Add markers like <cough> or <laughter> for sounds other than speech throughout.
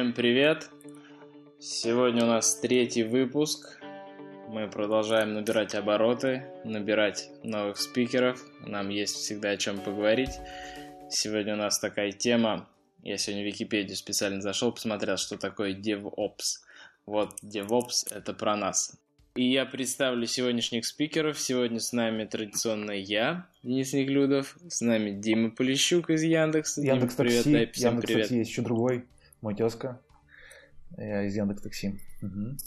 Всем привет! Сегодня у нас третий выпуск. Мы продолжаем набирать обороты, набирать новых спикеров. Нам есть всегда о чем поговорить. Сегодня у нас такая тема. Я сегодня в Википедию специально зашел, посмотрел, что такое DevOps. Вот, DevOps — это про нас. И я представлю сегодняшних спикеров. Сегодня с нами традиционно я, Денис Неглюдов. С нами Дима Полищук из Яндекса. Яндекс Дима, Такси. привет, дай всем Яндекс привет. Такси есть еще другой, мой тезка. Я из Яндекс Такси. Мгм.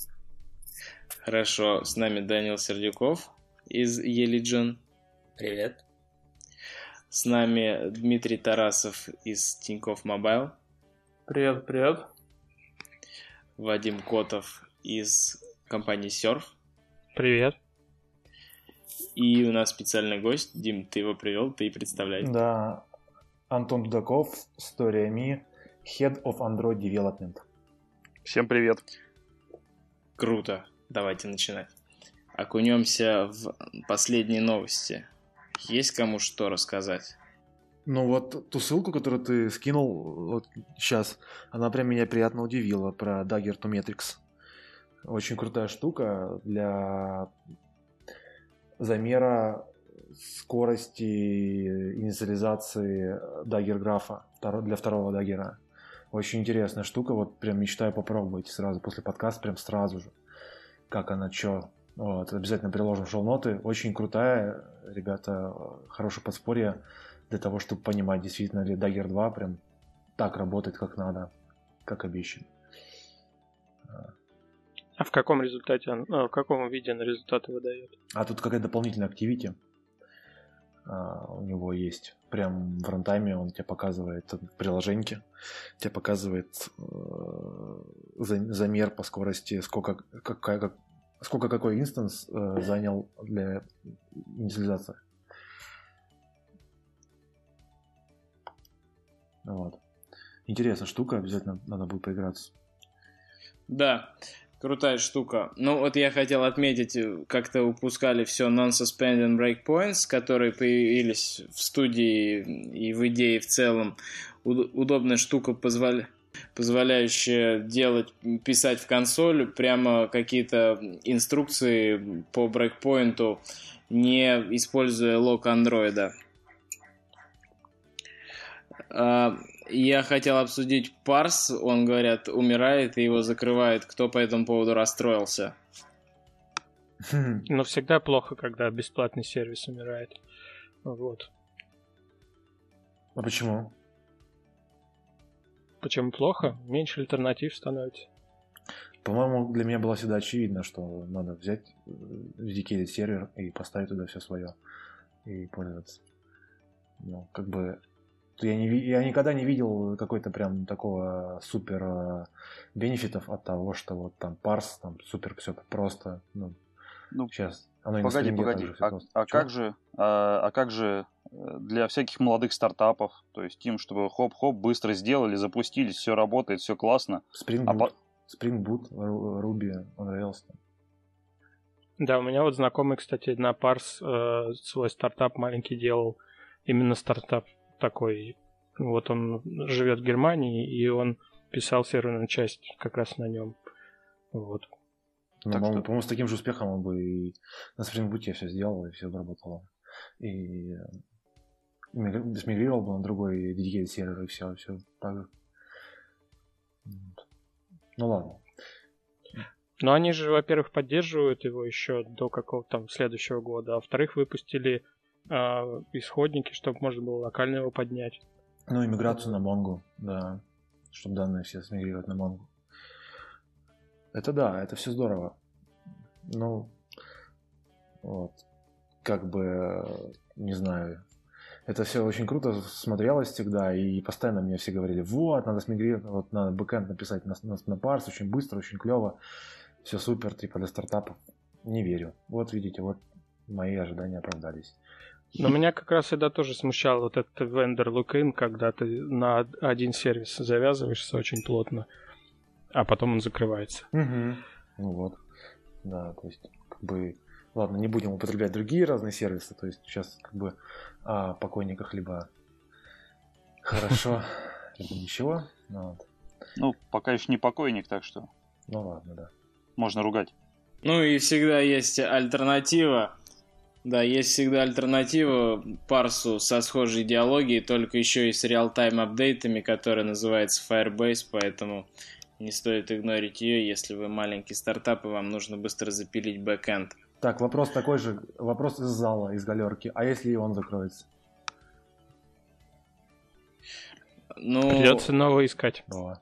Хорошо, с нами Данил Сердюков из e-Legion. Привет. С нами Дмитрий Тарасов из Тинькофф Мобайл. Привет, привет. Вадим Котов из компании Surf. Привет. И у нас специальный гость. Дим, ты его привел, ты и представляй. Да, Антон Дудаков, Story Me, Head of Android Development. Всем привет. Круто. Давайте начинать. Окунемся в последние новости. Есть кому что рассказать? Ну вот ту ссылку, которую ты скинул вот сейчас, она прям меня приятно удивила про Dagger to Metrics. Очень крутая штука для замера скорости инициализации Dagger графа для второго даггера. Очень интересная штука, вот прям мечтаю попробовать сразу после подкаста, прям сразу же, как она чё. Вот, обязательно приложим шоу-ноты. Очень крутая, ребята, хорошее подспорье для того, чтобы понимать, действительно ли Dagger 2 прям так работает, как надо, как обещано. А в каком результате, он- а, в каком виде он результаты выдает? А тут какая-то дополнительная activity а, у него есть. Прям в рантайме он тебе показывает в приложеньке, тебе показывает э, за- замер по скорости, сколько, какая, как, сколько какой инстанс э, занял для инициализации. Вот. Интересная штука, обязательно надо будет поиграться. Да, крутая штука. Ну вот я хотел отметить, э, как-то упускали все non-suspended breakpoints, которые появились в студии и в идее в целом. Уд- удобная штука, позволя- позволяющая делать, писать в консоль прямо какие-то инструкции по брейкпоинту, не используя лог андроида. Я хотел обсудить парс, он, говорят, умирает, и его закрывают. Кто по этому поводу расстроился? Но всегда плохо, когда бесплатный сервис умирает. Вот. А почему? Почему плохо? Меньше альтернатив становится. По-моему, для меня было всегда очевидно, что надо взять э, dedicated сервер и поставить туда все свое и пользоваться. Ну, как бы я, не, я никогда не видел какой-то прям такого супер э, бенефитов от того, что вот там парс, там супер все просто. Ну, Ну, сейчас. Оно и на погоди, стриме погоди. всё А, просто. а как же, а, а как же э, для всяких молодых стартапов, то есть им, чтобы хоп-хоп быстро сделали, запустились, все работает, все классно. Spring а Boot, по- Spring Boot, Ru- Ruby, Unrails. Да, у меня вот знакомый, кстати, на парс э, свой стартап маленький делал. Именно стартап такой. Вот он живет в Германии, и он писал серверную часть как раз на нем. Вот. Ну, Так по-моему, что- по-моему, с таким же успехом он бы и на Spring Boot все сделал, и все работало. И э, мигри- смигрировал бы на другой dedicated сервер, и все, все так же. Ну ладно. Но они же, во-первых, поддерживают его еще до какого-то там следующего года, а во-вторых, выпустили а, исходники, чтобы можно было локально его поднять. Ну и миграцию на Mongo, да. Чтобы данные все смигрировать на Mongo. Это да, это все здорово. Ну, вот. Как бы, э, не знаю. Это все очень круто смотрелось всегда, и постоянно мне все говорили, вот, надо смигрировать, вот надо бэкэнд написать на, на, на парс, очень быстро, очень клево, все супер, типа для стартапов. Не верю. Вот видите, вот мои ожидания оправдались. Но меня как раз всегда тоже смущал вот этот vendor look-in, когда ты на один сервис завязываешься очень плотно, а потом он закрывается. Угу. Ну вот. Да, то есть, как бы, ладно, не будем употреблять другие разные сервисы, то есть сейчас как бы о покойниках либо хорошо, <laughs> либо ничего. Ну, вот. Ну, пока еще не покойник, так что Ну ладно, да. можно ругать. Ну и всегда есть альтернатива. Да, есть всегда альтернатива парсу со схожей идеологией, только еще и с реал-тайм апдейтами, которая называется Firebase, поэтому не стоит игнорить ее, если вы маленький стартап и вам нужно быстро запилить бэкэнд. Так, вопрос такой же, вопрос из зала, из галерки. А если и он закроется? Ну, Придется новое искать. О,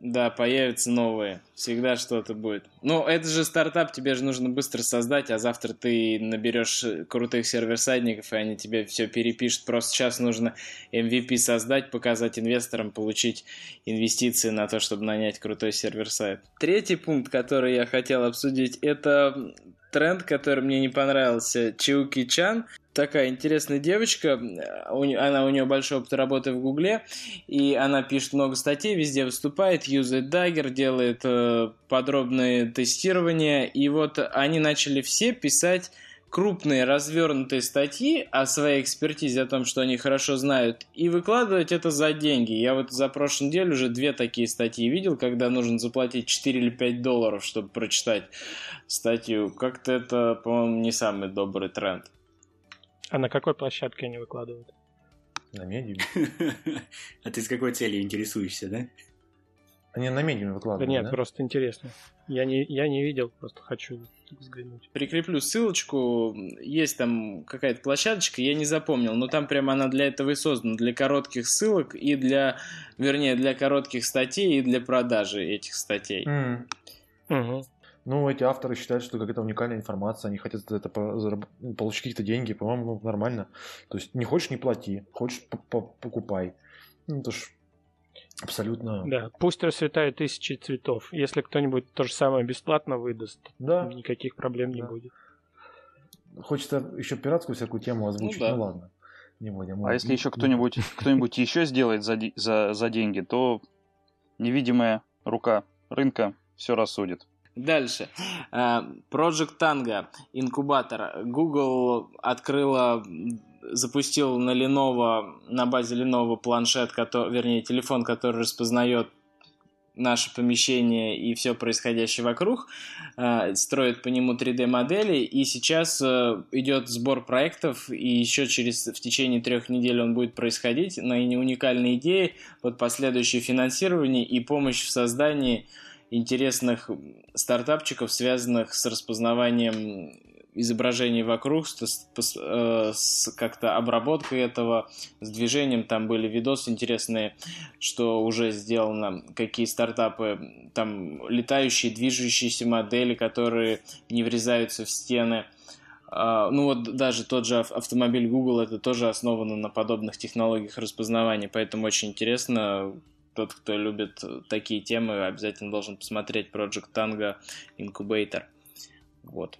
да, появятся новые. Всегда что-то будет. Ну, это же стартап, тебе же нужно быстро создать, а завтра ты наберешь крутых сервер-сайдников, и они тебе все перепишут. Просто сейчас нужно MVP создать, показать инвесторам, получить инвестиции на то, чтобы нанять крутой сервер-сайт. Третий пункт, который я хотел обсудить, это тренд, который мне не понравился. Чиуки Чан такая интересная девочка, она у нее большой опыт работы в Гугле, и она пишет много статей, везде выступает, юзает Dagger, делает э, подробные тестирования, и вот они начали все писать крупные развернутые статьи о своей экспертизе, о том, что они хорошо знают, и выкладывать это за деньги. Я вот за прошлую неделю уже две такие статьи видел, когда нужно заплатить 4 или 5 долларов, чтобы прочитать статью. Как-то это, по-моему, не самый добрый тренд. А на какой площадке они выкладывают? на медиуме. <laughs> А ты с какой целью интересуешься, да? Они на медиуме Да выкладывают, нет, да? просто интересно. Я не, я не видел, просто хочу взглянуть. Прикреплю ссылочку. Есть там какая-то площадочка, я не запомнил, но там прямо она для этого и создана, для коротких ссылок и для, вернее, для коротких статей и для продажи этих статей. Мгм. Ну, эти авторы считают, что какая-то уникальная информация, они хотят за это зараб- получить какие-то деньги, по-моему, ну, нормально. То есть не хочешь, не плати, хочешь, по- по- покупай. Ну, это ж абсолютно... Да, пусть расцветают тысячи цветов. Если кто-нибудь то же самое бесплатно выдаст, Да, никаких проблем не Да. будет. хочется еще пиратскую всякую тему озвучить, Ну ну, да. ладно. Не будем. А если еще кто-нибудь <laughs> кто-нибудь еще сделает за, за, за деньги, то невидимая рука рынка все рассудит. Дальше. А, Project Tango, инкубатор. Google открыла, запустил на Lenovo, на базе Lenovo планшет, кото- вернее, телефон, который распознает наше помещение и все происходящее вокруг, э, строит по нему 3D-модели, и сейчас э, идет сбор проектов, и еще через в течение трех недель он будет происходить на уникальные идеи под последующее финансирование и помощь в создании интересных стартапчиков, связанных с распознаванием изображений вокруг, с, э, с как-то обработкой этого, с движением. Там были видосы интересные, что уже сделано, какие стартапы, там летающие, движущиеся модели, которые не врезаются в стены. А, Ну вот даже тот же ав- автомобиль Google, это тоже основано на подобных технологиях распознавания, поэтому очень интересно. Тот, кто любит такие темы, обязательно должен посмотреть Project Tango Incubator. Вот.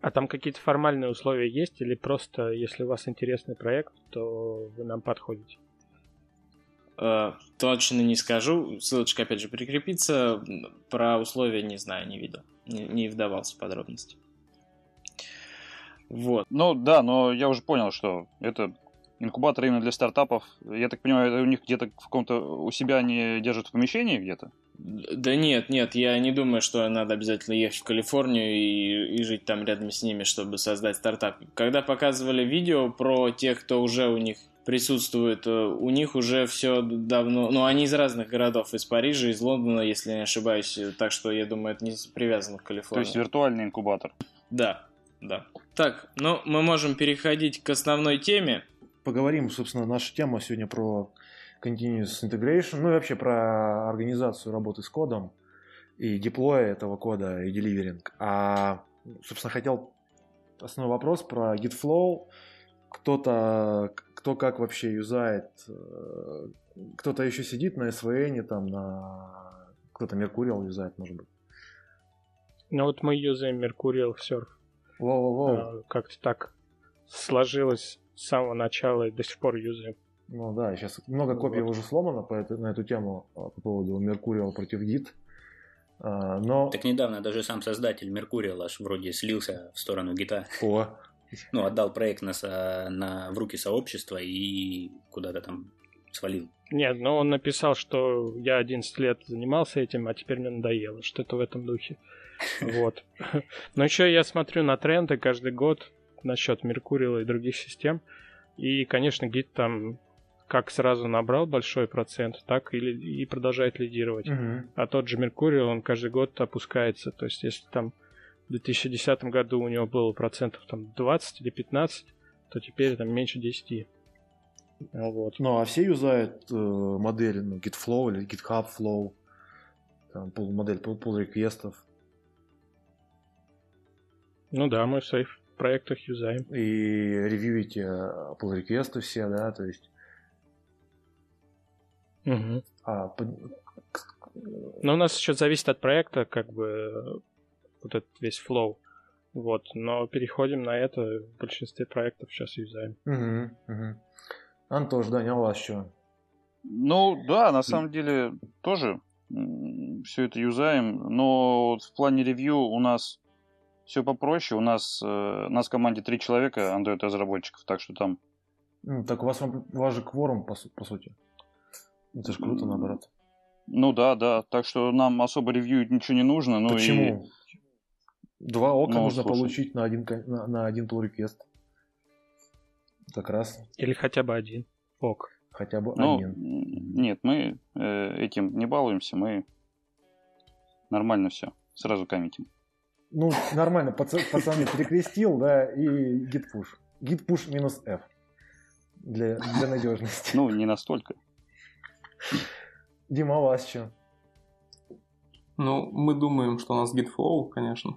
А там какие-то формальные условия есть или просто, если у вас интересный проект, то вы нам подходите? Э, Точно не скажу. Ссылочка, опять же, прикрепится. Про условия не знаю, не видел. Не, не вдавался в подробности. Вот. Ну да, но я уже понял, что это инкубатор именно для стартапов. Я так понимаю, это у них где-то в каком-то у себя они держат в помещении где-то. Да нет, нет, я не думаю, что надо обязательно ехать в Калифорнию и, и жить там рядом с ними, чтобы создать стартап. Когда показывали видео про тех, кто уже у них присутствует, э, у них уже все давно... Ну, они из разных городов, из Парижа, из Лондона, если не ошибаюсь, так что я думаю, это не привязано к То Калифорнии. есть виртуальный инкубатор. Да, да. Так, ну, мы можем переходить к основной теме. Поговорим, собственно, наша тема сегодня про continuous integration, ну и вообще про организацию работы с кодом и деплоя этого кода и деливеринг. А, собственно, хотел основной вопрос про Gitflow. Кто-то, кто как вообще юзает, э, кто-то еще сидит на SVN, там на кто-то Mercurial юзает, может быть. Ну вот мы юзаем Mercurial Surf. Воу-воу-воу. А, Как-то так сложилось с самого начала и до сих пор юзаем. Ну да, сейчас много копий Вот. уже сломано по этой- на эту тему а, по поводу Mercurial против Git. А, Но... Так недавно даже сам создатель Меркурия аж вроде слился в сторону гита. О, Ну, отдал проект на, на, в руки сообщества и куда-то там свалил. Нет, но он написал, что я 11 лет занимался этим, а теперь мне надоело. Что-то в этом духе. <laughs> Вот. Но еще я смотрю на тренды каждый год насчет Меркурила и других систем. И, конечно, гид там как сразу набрал большой процент, так и, и продолжает лидировать. Мгм. А тот же Меркурий, он каждый год опускается. То есть, если там в 2010 году у него было процентов там 20 или 15, то теперь там меньше 10. А Вот. Ну, а все юзают э, модель ну, GitFlow или GitHub Flow, там, пул, модель pull, pull реквестов. Ну да, мы в своих проектах юзаем. И ревьюете э, pull реквесты все, да, то есть... Мгм. А, под- Но у нас еще зависит от проекта, как бы вот этот весь флоу. Вот, но переходим на это в большинстве проектов сейчас юзаем. Мгм, мгм. Антош, Даня, а у вас что? Ну, да, на самом деле тоже все это юзаем, но вот в плане ревью у нас все попроще. У нас, э, у нас в команде три человека, Android разработчиков, так что там Ну, так у вас, у вас же кворум, по, су- по сути. Это же круто, наоборот. Ну да, да. Так что нам особо ревью ничего не нужно. Ну Почему? Два ока Ну, нужно слушай. получить на один, на, на один pull request. Как раз. Или хотя бы один. Ок. Хотя бы И, ну, один. нет, мы э, этим не балуемся, мы нормально все. Сразу коммитим. Ну, нормально, паца- пацаны перекрестил, да, и git push. Git push минус F. Для, для надежности. Ну, не настолько. Дима, а у вас что? Ну, мы думаем, что у нас GitFlow, конечно.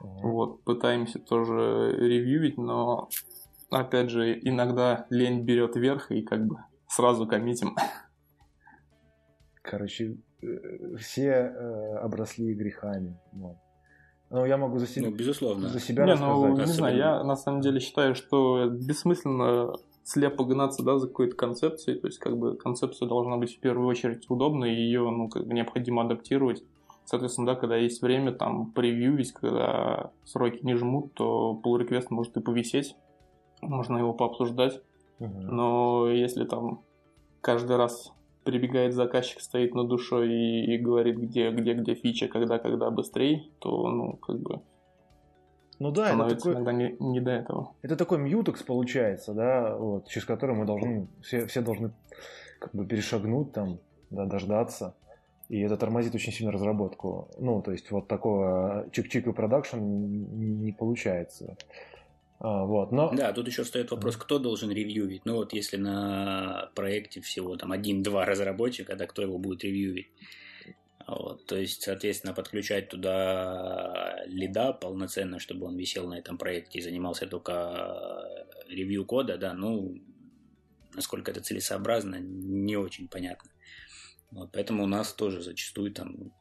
Вот, пытаемся тоже ревьюить, но, опять же, иногда лень берет верх и как бы сразу коммитим. Короче, э, все э, обросли грехами. Вот. Ну, я могу за себя, Ну, безусловно. за себя не, рассказать. ну, не Особенно- знаю, я на самом деле считаю, что бессмысленно слепо гнаться, да, за какой-то концепцией, то есть, как бы, концепция должна быть в первую очередь удобной, и ее, ну, как бы, необходимо адаптировать. Соответственно, да, когда есть время, там, превьюить, когда сроки не жмут, то pull request может и повисеть, можно его пообсуждать, Мгм. но если там каждый раз прибегает заказчик, стоит над душой и, и говорит, где, где, где фича, когда, когда быстрее, то, ну, как бы, Ну да, это такой, иногда не, не до этого. это такой мьютекс получается, да, вот, через который мы должны, все, все должны как бы перешагнуть там, да, дождаться. И это тормозит очень сильно разработку. Ну, то есть вот такого чик-чик и продакшн не получается. А, вот, но... Да, тут еще встает вопрос, кто должен ревьюить. Ну вот если на проекте всего там один-два разработчика, да, кто его будет ревьюить? Вот, то есть, соответственно, подключать туда лида полноценно, чтобы он висел на этом проекте и занимался только ревью кода, да, ну, насколько это целесообразно, не очень понятно. Вот, поэтому у нас тоже зачастую там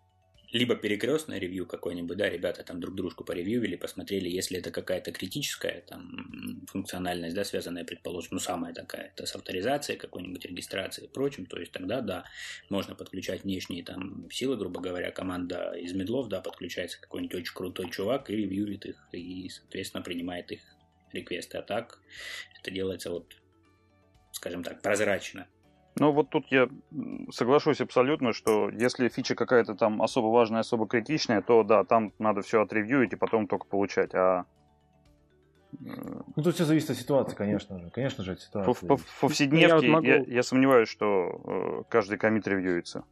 либо перекрестное ревью какое-нибудь, да, ребята там друг дружку поревьювили, посмотрели, если это какая-то критическая там функциональность, да, связанная, предположим, ну, самая такая, это с авторизацией какой-нибудь регистрацией и прочим, то есть тогда, да, можно подключать внешние там силы, грубо говоря, команда из медлов, да, подключается какой-нибудь очень крутой чувак и ревьюет их, и, соответственно, принимает их реквесты, а так это делается вот, скажем так, прозрачно. Ну, вот тут я соглашусь абсолютно, что если фича какая-то там особо важная, особо критичная, то да, там надо все отревьюить и потом только получать. А э, Ну, тут все зависит от ситуации, конечно же. Конечно же, от по, ситуации. в повседневке Я я, вот могу- я сомневаюсь, что э, каждый комит ревьюется.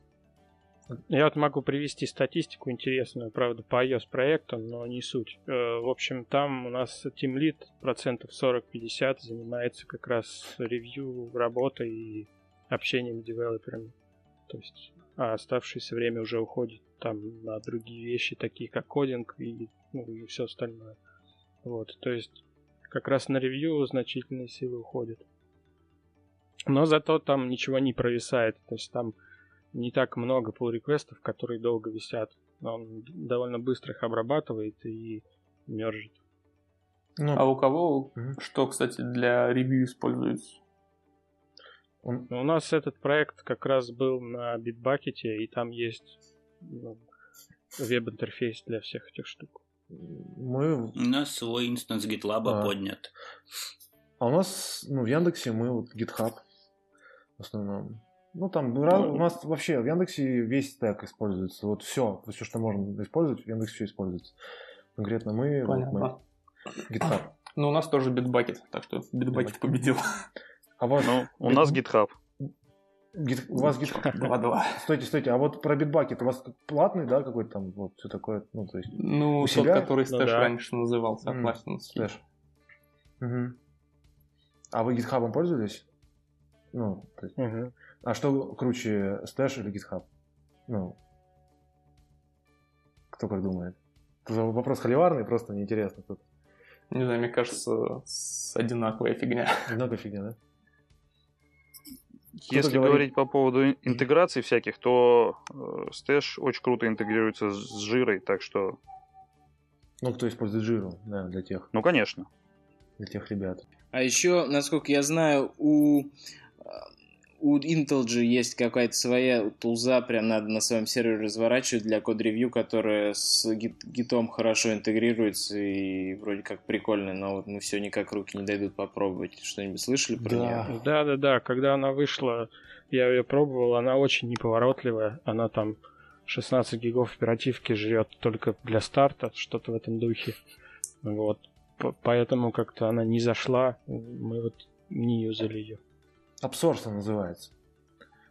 Я вот могу привести статистику интересную, правда, по iOS проектам, но не суть. Э, В общем, там у нас Team Lead процентов 40-50 занимается как раз ревью, работой и общением с девелоперами. То есть, а оставшееся время уже уходит там на другие вещи, такие как кодинг и, ну, и все остальное. Вот, то есть, как раз на ревью значительные силы уходят. Но зато там ничего не провисает. То есть там не так много pull реквестов которые долго висят. Он довольно быстро их обрабатывает и мержит. Ну, А у кого Мгм. что, кстати, для ревью используется? Он- у нас этот проект как раз был на Bitbucket, и там есть ну, веб-интерфейс для всех этих штук. мы... У нас свой инстанс GitLab А. поднят. А у нас, ну, в Яндексе мы вот GitHub. в основном. Ну, там ну, у нас вообще в Яндексе весь стек используется. Вот все, все, что можно использовать, в Яндексе все используется. Конкретно мы, Понятно. мы GitHub. Ну, у нас тоже Bitbucket, так что Bitbucket победил. А вас... Ну, у нас GitHub. Гит... У вас GitHub <laughs> 2.2. Стойте, стойте, а вот про Bitbucket у вас платный, да, какой-то там, вот, все такое, ну, то есть... Ну, у тот, себя? который Stash ну, да. раньше назывался, mm. Stash. Угу. А вы GitHub пользовались? Ну, то есть... угу. А что круче, Stash или GitHub? Ну, кто как думает? Это вопрос холиварный, просто неинтересно тут. Не знаю, мне кажется, одинаковая фигня. Одинаковая фигня, да? Если говорит... говорить по поводу интеграций всяких, то э, Stash очень круто интегрируется с жирой, так что... Ну, кто использует жиру, да, для тех. Ну, конечно. Для тех ребят. А еще, насколько я знаю, у у Intel же есть какая-то своя тулза, прям надо на своем сервере разворачивать для код-ревью, которая с гитом хорошо интегрируется и вроде как прикольная, но вот мы все никак руки не дойдут попробовать. Что-нибудь слышали про да. нее? Да, да, да. Когда она вышла, я ее пробовал, она очень неповоротливая. Она там 16 гигов оперативки жрет только для старта, что-то в этом духе. Вот. Поэтому как-то она не зашла. Мы вот не юзали ее. Абсорс называется.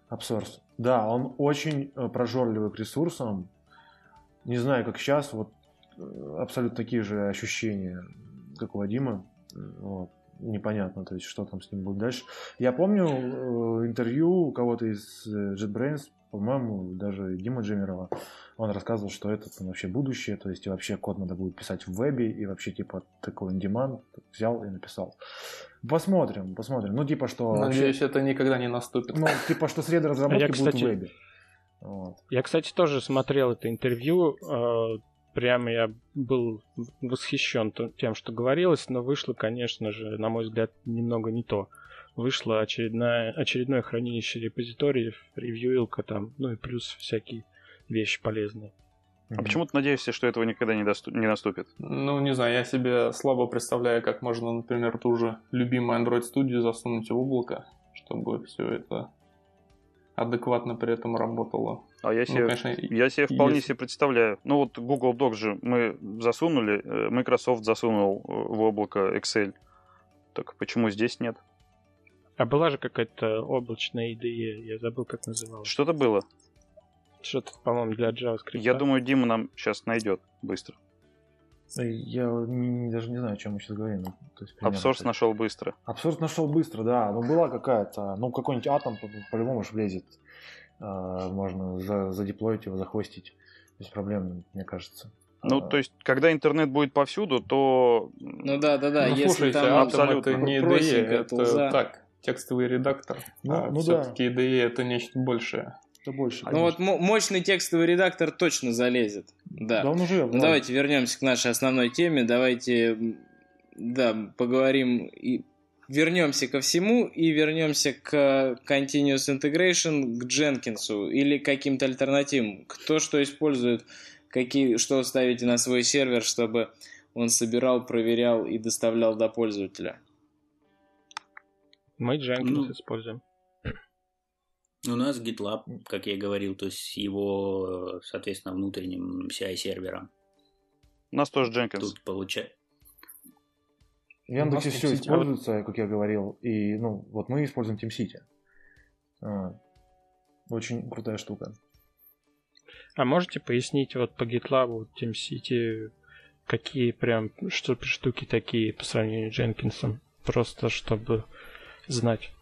Абсорс. Да, он очень э, прожорливый к ресурсам. Не знаю, как сейчас, вот э, абсолютно такие же ощущения, как у Вадима. Вот. Непонятно, то есть, что там с ним будет дальше. Я помню э, интервью у кого-то из JetBrains, по-моему, даже Дима Джемерова. Он рассказывал, что это там, вообще будущее, то есть и вообще код надо будет писать в вебе, и вообще типа такой on взял и написал. Посмотрим, посмотрим. Ну, типа, что... Надеюсь, вообще... это никогда не наступит. Ну, типа, что среда разработки я, кстати, будет в вебе. Вот. Я, кстати, тоже смотрел это интервью. Прямо я был восхищен тем, что говорилось, но вышло, конечно же, на мой взгляд, немного не то. Вышло очередное, очередное хранилище репозиториев, ревьюилка там, ну и плюс всякие вещи полезные. А почему ты надеешься, что этого никогда не, доступ... не наступит? Ну, не знаю, я себе слабо представляю, как можно, например, ту же любимую Android Studio засунуть в облако, чтобы все это адекватно при этом работало. А я ну, себе, ну, конечно, я себе вполне есть... себе представляю. Ну вот Google Docs же мы засунули, э, Microsoft засунул э, в облако Excel. Так почему здесь нет? А была же какая-то облачная IDE, я забыл, как называлась. Что-то было. Что-то, по-моему, для JavaScript. Я думаю, Дима нам сейчас найдет быстро. Я даже не знаю, о чем мы сейчас говорим. Ну, то есть, Абсорс нашел быстро. Абсорс нашел быстро, да. Ну, была какая-то, ну, какой-нибудь атом по-любому по влезет. А, можно за, задеплоить его, захостить без проблем, мне кажется. Ну, а... то есть, когда интернет будет повсюду, то... Ну да, да, да. Ну, если слушайте, там абсолютно это не IDE, это за... так, текстовый редактор. Ну, а ну все-таки да. IDE это нечто большее что больше. Ну вот мощный текстовый редактор точно залезет. Да. Да он уже. Ну, давайте вернемся к нашей основной теме. Давайте, да, поговорим и вернемся ко всему и вернемся к Continuous Integration, к Дженкинсу или каким-то альтернативам. Кто что использует, какие, что ставите на свой сервер, чтобы он собирал, проверял и доставлял до пользователя. Мы Jenkins ну, используем. У нас GitLab, как я и говорил, то есть его, соответственно, внутренним CI-сервером. У нас тоже Jenkins. Тут получается. В Яндексе все используется, как я говорил, и ну вот мы используем TeamCity. А, очень крутая штука. А можете пояснить вот по GitLab, TeamCity, какие прям что, штуки такие по сравнению с Jenkins? Просто чтобы знать.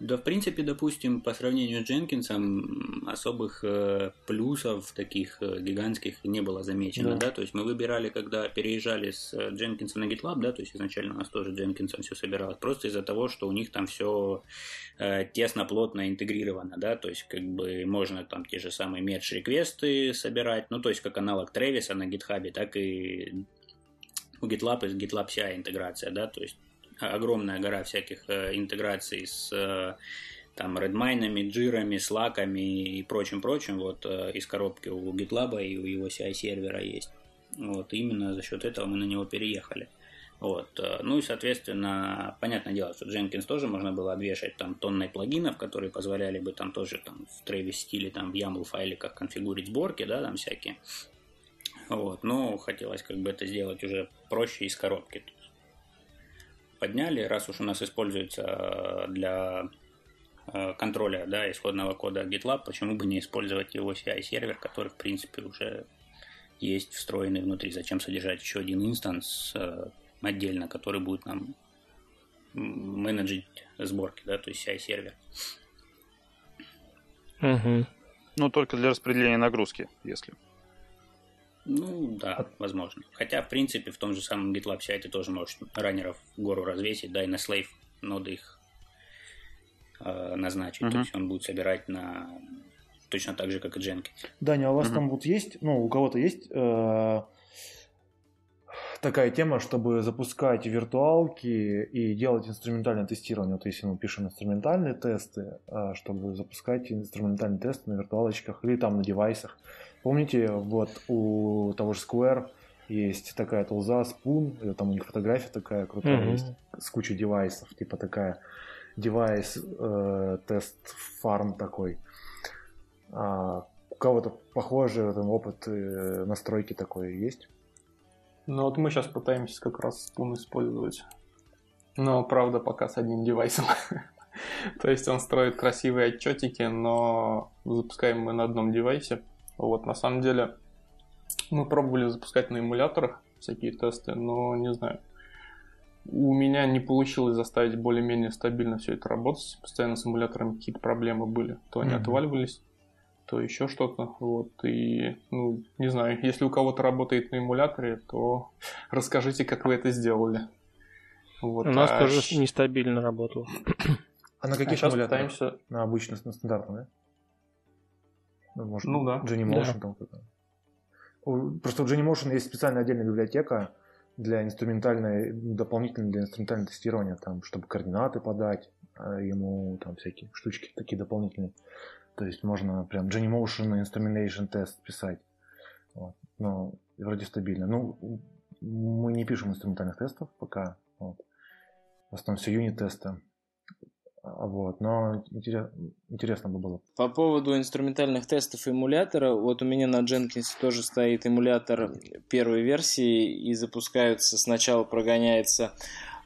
Да, в принципе, допустим, по сравнению с Дженкинсом особых э, плюсов таких э, гигантских не было замечено, да. да, то есть мы выбирали, когда переезжали с э, Дженкинса на GitLab, да, то есть изначально у нас тоже Дженкинсом все собиралось, просто из-за того, что у них там все э, тесно, плотно интегрировано, да, то есть как бы можно там те же самые мерч-реквесты собирать, ну, то есть как аналог Тревиса на GitHub, так и у GitLab и GitLab CI интеграция, да, то есть огромная гора всяких э, интеграций с э, там Redmine, джирами, слаками и прочим-прочим вот э, из коробки у GitLab и у его CI сервера есть. Вот именно за счет этого мы на него переехали. Вот. Ну и, соответственно, понятное дело, что Jenkins тоже можно было обвешать там тонной плагинов, которые позволяли бы там тоже там в Travis стиле, там в YAML файликах конфигурить сборки, да, там всякие. Вот. Но хотелось как бы это сделать уже проще из коробки. Подняли, раз уж у нас используется э, для э, контроля да, исходного кода GitLab, почему бы не использовать его CI-сервер, который, в принципе, уже есть встроенный внутри. Зачем содержать еще один инстанс э, отдельно, который будет нам менеджить сборки, да, то есть CI-сервер. Мгм. Ну, только для распределения нагрузки, если. Ну, да, возможно. Хотя, в принципе, в том же самом GitLab ты тоже можешь раннеров в гору развесить, да, и на slave ноды их э, назначить. Мгм. То есть он будет собирать на точно так же, как и Jenkins. Даня, а у вас Мгм. там вот есть, ну, у кого-то есть э, такая тема, чтобы запускать виртуалки и делать инструментальное тестирование. Вот если мы пишем инструментальные тесты, э, чтобы запускать инструментальные тесты на виртуалочках или там на девайсах. Помните, вот у того же Square есть такая тулза Spoon, там у них фотография такая крутая Мгм. есть, с кучей девайсов, типа такая девайс э, тест фарм такой. А, у кого-то похожий там, опыт э, настройки такой есть? Ну вот мы сейчас пытаемся как раз Spoon использовать. Но, правда, пока с одним девайсом. <laughs> То есть он строит красивые отчетики, но запускаем мы на одном девайсе. Вот, на самом деле, мы пробовали запускать на эмуляторах всякие тесты, но не знаю. У меня не получилось заставить более-менее стабильно все это работать. Постоянно с эмуляторами какие-то проблемы были. То они Мгм. отваливались, то еще что-то. Вот. И, ну, не знаю, если у кого-то работает на эмуляторе, то расскажите, как вы это сделали. Вот. У нас а тоже нестабильно работало. А на а каких сейчас эмуляторах? пытаемся... На обычных, на стандартных, да? Ну, может, Ну да. Genymotion Да. там Просто у Genymotion есть специальная отдельная библиотека для инструментальной, дополнительной для инструментального тестирования, там, чтобы координаты подать, а ему там всякие штучки такие дополнительные. То есть можно прям Genymotion Instrumentation тест писать. Вот. Но вроде стабильно. Ну, мы не пишем инструментальных тестов пока. Вот. В основном все юнит-тесты. Вот. Но интерес- интересно бы было По поводу инструментальных тестов эмулятора, вот у меня на Jenkins тоже стоит эмулятор первой версии, и запускаются, сначала прогоняется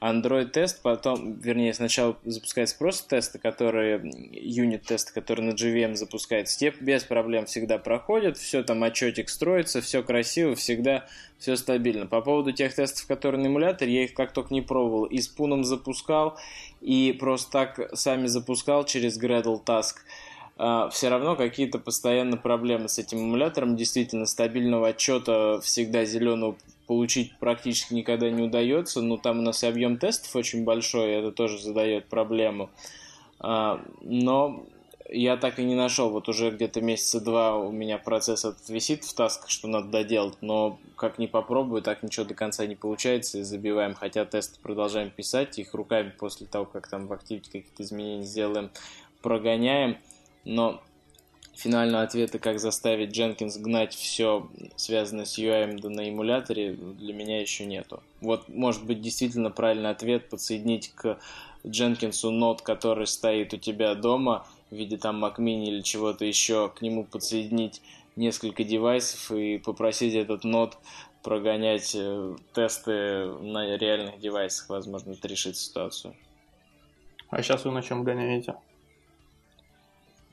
Android тест, потом, вернее, сначала запускается просто тесты, которые, юнит-тесты, которые на JVM запускаются, те без проблем всегда проходят, все там отчетик строится, все красиво, всегда все стабильно. По поводу тех тестов, которые на эмуляторе, я их как только не пробовал, и с пуном запускал, и просто так сами запускал через Gradle Task. Все равно какие-то постоянно проблемы с этим эмулятором. Действительно, стабильного отчета всегда зеленого получить практически никогда не удается. Но там у нас и объем тестов очень большой, это тоже задает проблему. А, Но я так и не нашел. Вот уже где-то месяца два у меня процесс этот висит в тасках, что надо доделать, но как не попробую, так ничего до конца не получается и забиваем. Хотя тесты продолжаем писать, их руками после того, как там в активе какие-то изменения сделаем, прогоняем. Но финального ответа, как заставить Jenkins гнать все связанное с UI на эмуляторе, для меня еще нету. Вот, может быть, действительно правильный ответ подсоединить к Jenkins нод, который стоит у тебя дома, в виде там Mac Mini или чего-то еще, к нему подсоединить несколько девайсов и попросить этот нод прогонять э, тесты на реальных девайсах, возможно, это решит ситуацию. А сейчас вы на чем гоняете?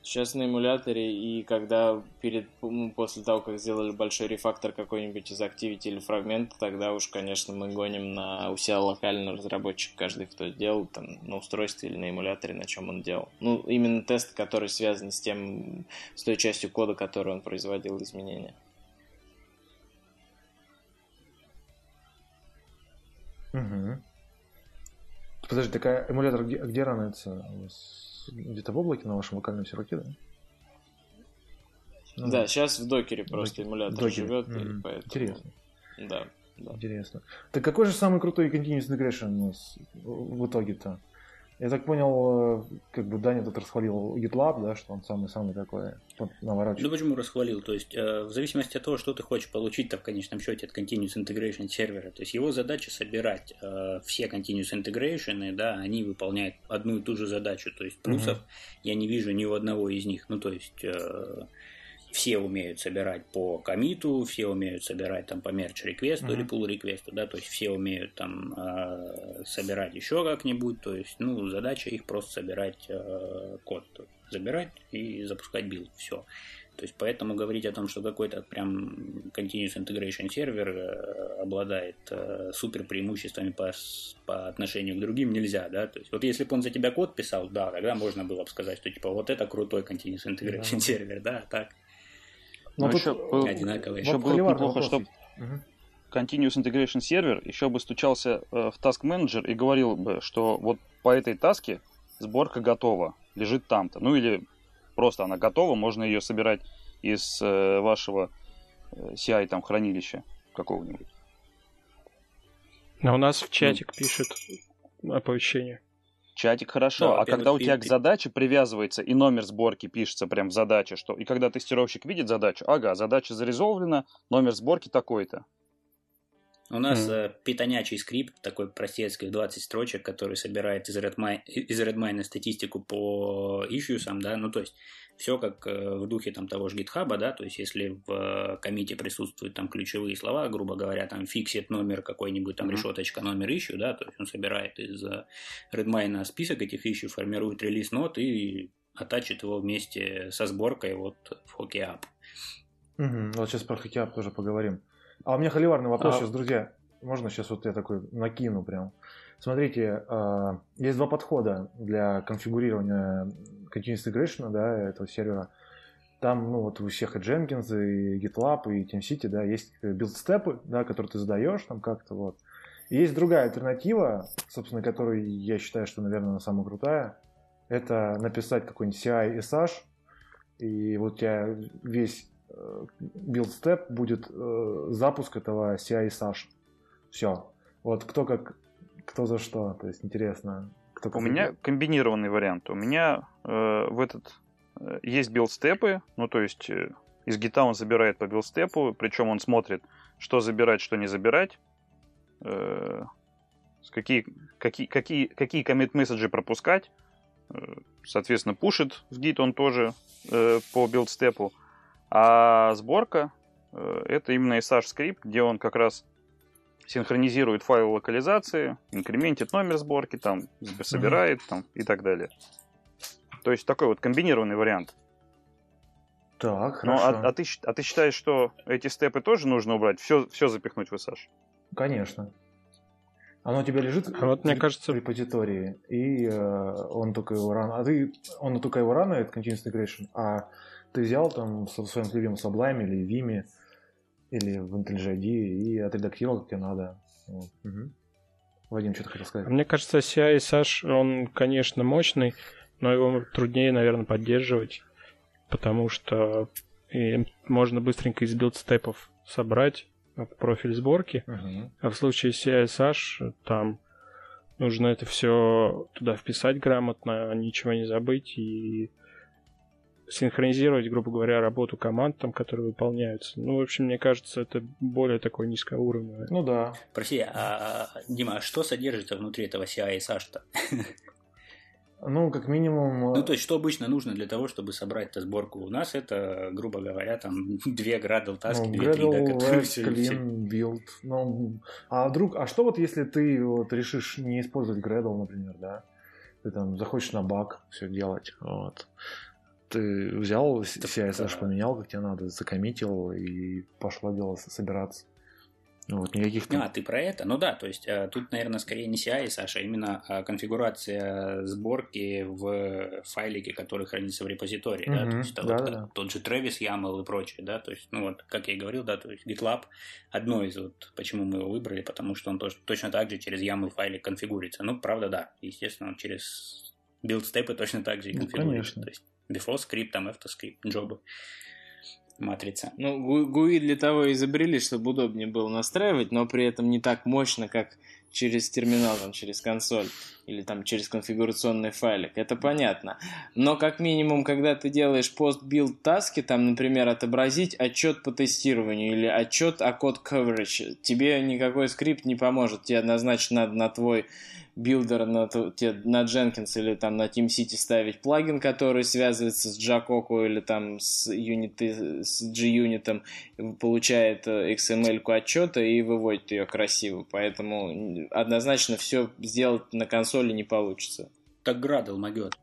Сейчас на эмуляторе, и когда перед, ну, после того, как сделали большой рефактор какой-нибудь из Activity или фрагмента, тогда уж, конечно, мы гоним на у себя локальный разработчик, каждый, кто делал там на устройстве или на эмуляторе, на чем он делал. Ну, именно тест, который связан с тем, с той частью кода, которую он производил изменения. Угу. Подожди, такая эмулятор где, где ранается? Где-то в облаке на вашем локальном серваке, да? Ну, да, сейчас в докере просто Докер. эмулятор Докере. живет, и Мгм. поэтому... Интересно. Да, да. Интересно. Так какой же самый крутой continuous integration у нас в итоге-то? Я так понял, э, как бы Даня тут расхвалил GitLab, да, что он самый-самый такой наворачивает. Ну почему расхвалил? То есть, э, в зависимости от того, что ты хочешь получить-то в конечном счете от Continuous Integration сервера, то есть его задача собирать э, все Continuous Integration, да, они выполняют одну и ту же задачу, то есть плюсов mm-hmm. я не вижу ни у одного из них, ну то есть... Э, все умеют собирать по коммиту, все умеют собирать там по merge request у mm-hmm. или pull request у, да, то есть все умеют там э, собирать еще как-нибудь, то есть, ну, задача их просто собирать э, код, забирать и запускать билд, все. То есть поэтому говорить о том, что какой-то прям Continuous Integration сервер э, обладает э, супер преимуществами по, по отношению к другим нельзя, да, то есть вот если бы он за тебя код писал, да, тогда можно было бы сказать, что типа вот это крутой Continuous Integration <laughs> сервер, да, так. Но, Но еще, был, еще было бы неплохо, чтобы угу. Continuous Integration сервер еще бы стучался э, в Task Manager и говорил бы, что вот по этой таске сборка готова, лежит там-то. Ну или просто она готова, можно ее собирать из э, вашего э, CI там хранилища какого-нибудь. А у нас в чатик ну. пишет оповещение. Чатик хорошо, да, а когда у тебя к задаче привязывается и номер сборки пишется прям в задаче, что и когда тестировщик видит задачу, ага, задача зарезолвлена, номер сборки такой-то. У нас mm. э, питонячий скрипт, такой простецкий, 20 строчек, который собирает из Redmine, из Redmine статистику по ишьюсам, да, ну то есть все как э, в духе там того же GitHub, да, то есть если в э, комите присутствуют там ключевые слова, грубо говоря, там фиксит номер какой-нибудь там mm-hmm. решеточка номер issue, да, то есть он собирает из э, Redmine список этих issue, формирует релиз нот и оттачит его вместе со сборкой вот в HockeyUp. Угу, вот сейчас про HockeyUp тоже поговорим. А у меня холиварный вопрос а... сейчас, друзья. Можно сейчас вот я такой накину прям. Смотрите, а, есть два подхода для конфигурирования Continuous Integration, да, этого сервера. Там, ну, вот у всех и Jenkins, и GitLab, и TeamCity, да, есть билд-степы, да, которые ты задаешь там как-то, вот. И есть другая альтернатива, собственно, которую я считаю, что, наверное, она самая крутая. Это написать какой-нибудь CI SH, и вот у тебя весь build step будет э, запуск этого CI SASH. Все. Вот кто как, кто за что. То есть интересно. Кто У меня комбинированный вариант. У меня э, в этот э, есть билд-степы, ну то есть э, из гита он забирает по билд-степу, причем он смотрит, что забирать, что не забирать, э, какие, какие, какие, какие commit-месседжи пропускать, э, соответственно, пушит в гит он тоже э, по билд-степу, а сборка э, это именно SH скрипт, где он как раз синхронизирует файл локализации, инкрементит номер сборки, там, собирает mm-hmm. там, и так далее. То есть такой вот комбинированный вариант. Так, ну, а, хорошо. а, а, ты, а ты считаешь, что эти степы тоже нужно убрать? Все, все запихнуть в SH? Конечно. Оно у тебя лежит а вот, мне кажется... в репозитории, и э, он только его рано... А ты... Он только его рано, это Continuous Integration, а ты взял там в своем любимом Sublime или Vime или в IntelliJ и отредактировал, как тебе надо. Вот. Угу. Вадим, что ты хотел сказать? Мне кажется, CI Sash, он, конечно, мощный, но его труднее, наверное, поддерживать, потому что можно быстренько из билд-степов собрать профиль сборки, uh-huh. а в случае CI Sash там нужно это все туда вписать грамотно, ничего не забыть и синхронизировать, грубо говоря, работу команд, там, которые выполняются. Ну, в общем, мне кажется, это более такое низкоуровневое. Ну да. Прости, а, Дима, а что содержится внутри этого CI и SASH-то? <laughs> Ну, как минимум... Э, ну, то есть, что обычно нужно для того, чтобы собрать эту сборку? У нас это, грубо говоря, там, <laughs> две Gradle таски, ну, две, три, да, которые все... Clean, build. Ну, а вдруг... А что вот, если ты вот решишь не использовать Gradle, например, да? Ты там захочешь на баг все делать, вот ты взял CSS, поменял, как тебе надо, закоммитил, и пошло дело собираться. Вот, никаких А, ты про это? Ну да, то есть э, тут, наверное, скорее не CI, Саша, а именно а, конфигурация сборки в файлике, который хранится в репозитории, mm-hmm. да, то есть да, вот, да. тот же Travis YAML и прочее, да, то есть, ну вот, как я и говорил, да, то есть GitLab одно из вот, почему мы его выбрали, потому что он тоже, точно так же через YAML файлик конфигурируется. Ну, правда, да, естественно, он через build step ы точно так же и конфигурируется. Ну, то есть before script, там after job ы матрица. Ну, GUI для того изобрели, чтобы удобнее было настраивать, но при этом не так мощно, как через терминал, там, через консоль или там через конфигурационный файлик, это понятно. Но как минимум, когда ты делаешь post-build task и, там, например, отобразить отчет по тестированию или отчет о code coverage, тебе никакой скрипт не поможет, тебе однозначно надо на твой билдер на, на Jenkins или там на TeamCity ставить плагин, который связывается с JaCoCo или там с, Unity, с JUnit, получает э, XML-ку отчета и выводит ее красиво. Поэтому однозначно все сделать на консоли не получится. Так Gradle могет.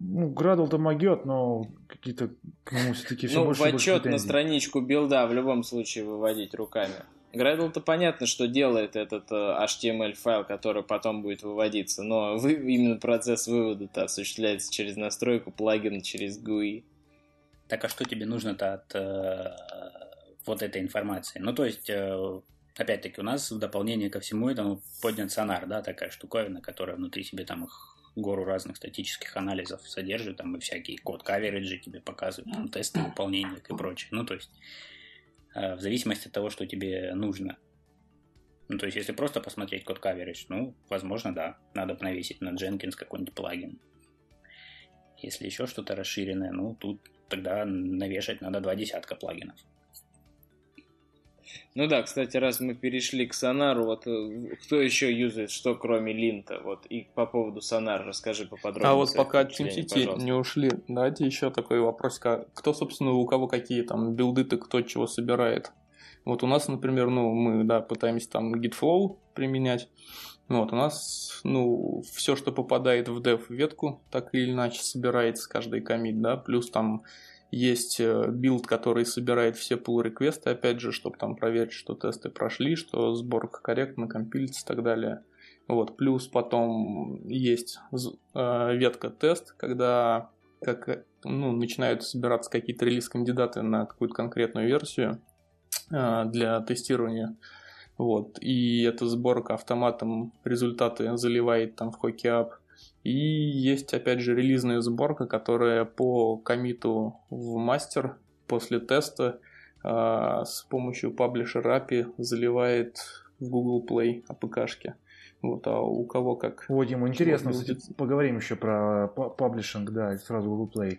Ну, Gradle-то могет, но какие-то к нему все-таки все ну, больше в отчет на страничку билда в любом случае выводить руками. Gradle-то понятно, что делает этот э, HTML-файл, который потом будет выводиться, но вы, именно процесс вывода-то осуществляется через настройку плагина, через GUI. Так а что тебе нужно-то от э, вот этой информации? Ну, то есть, э, опять-таки, у нас в дополнение ко всему этому поднят сонар, да, такая штуковина, которая внутри себе там их гору разных статических анализов содержит, там и всякие код кавериджи тебе показывают, там тесты выполнения и прочее. Ну, то есть, в зависимости от того, что тебе нужно. Ну, то есть, если просто посмотреть код coverage, ну, возможно, да, надо навесить на Jenkins какой-нибудь плагин. Если еще что-то расширенное, ну, тут тогда навешать надо два десятка плагинов. Ну да, кстати, раз мы перешли к сонару, вот э, кто еще юзает что, кроме линта? Вот и по поводу сонара расскажи поподробнее. А вот пока от TeamCity не ушли, давайте еще такой вопрос. Кто, собственно, у кого какие там билды-то, кто чего собирает? Вот у нас, например, ну, мы, да, пытаемся там Gitflow применять. Вот у нас, ну, все, что попадает в dev ветку, так или иначе собирается каждый коммит, да, плюс там есть э, билд, который собирает все pull request ы опять же, чтобы там проверить, что тесты прошли, что сборка корректно компилится и так далее. Вот, плюс потом есть э, ветка тест, когда как, ну, начинают собираться какие-то релиз-кандидаты на какую-то конкретную версию э, для тестирования. Вот, и эта сборка автоматом результаты заливает там в HockeyUp и есть, опять же, релизная сборка, которая по комиту в мастер после теста э, с помощью паблишера API заливает в Google Play APK-шки. Вот, а у кого как? Вот, ему интересно, кстати, поговорим еще про паблишинг, да, сразу Google Play.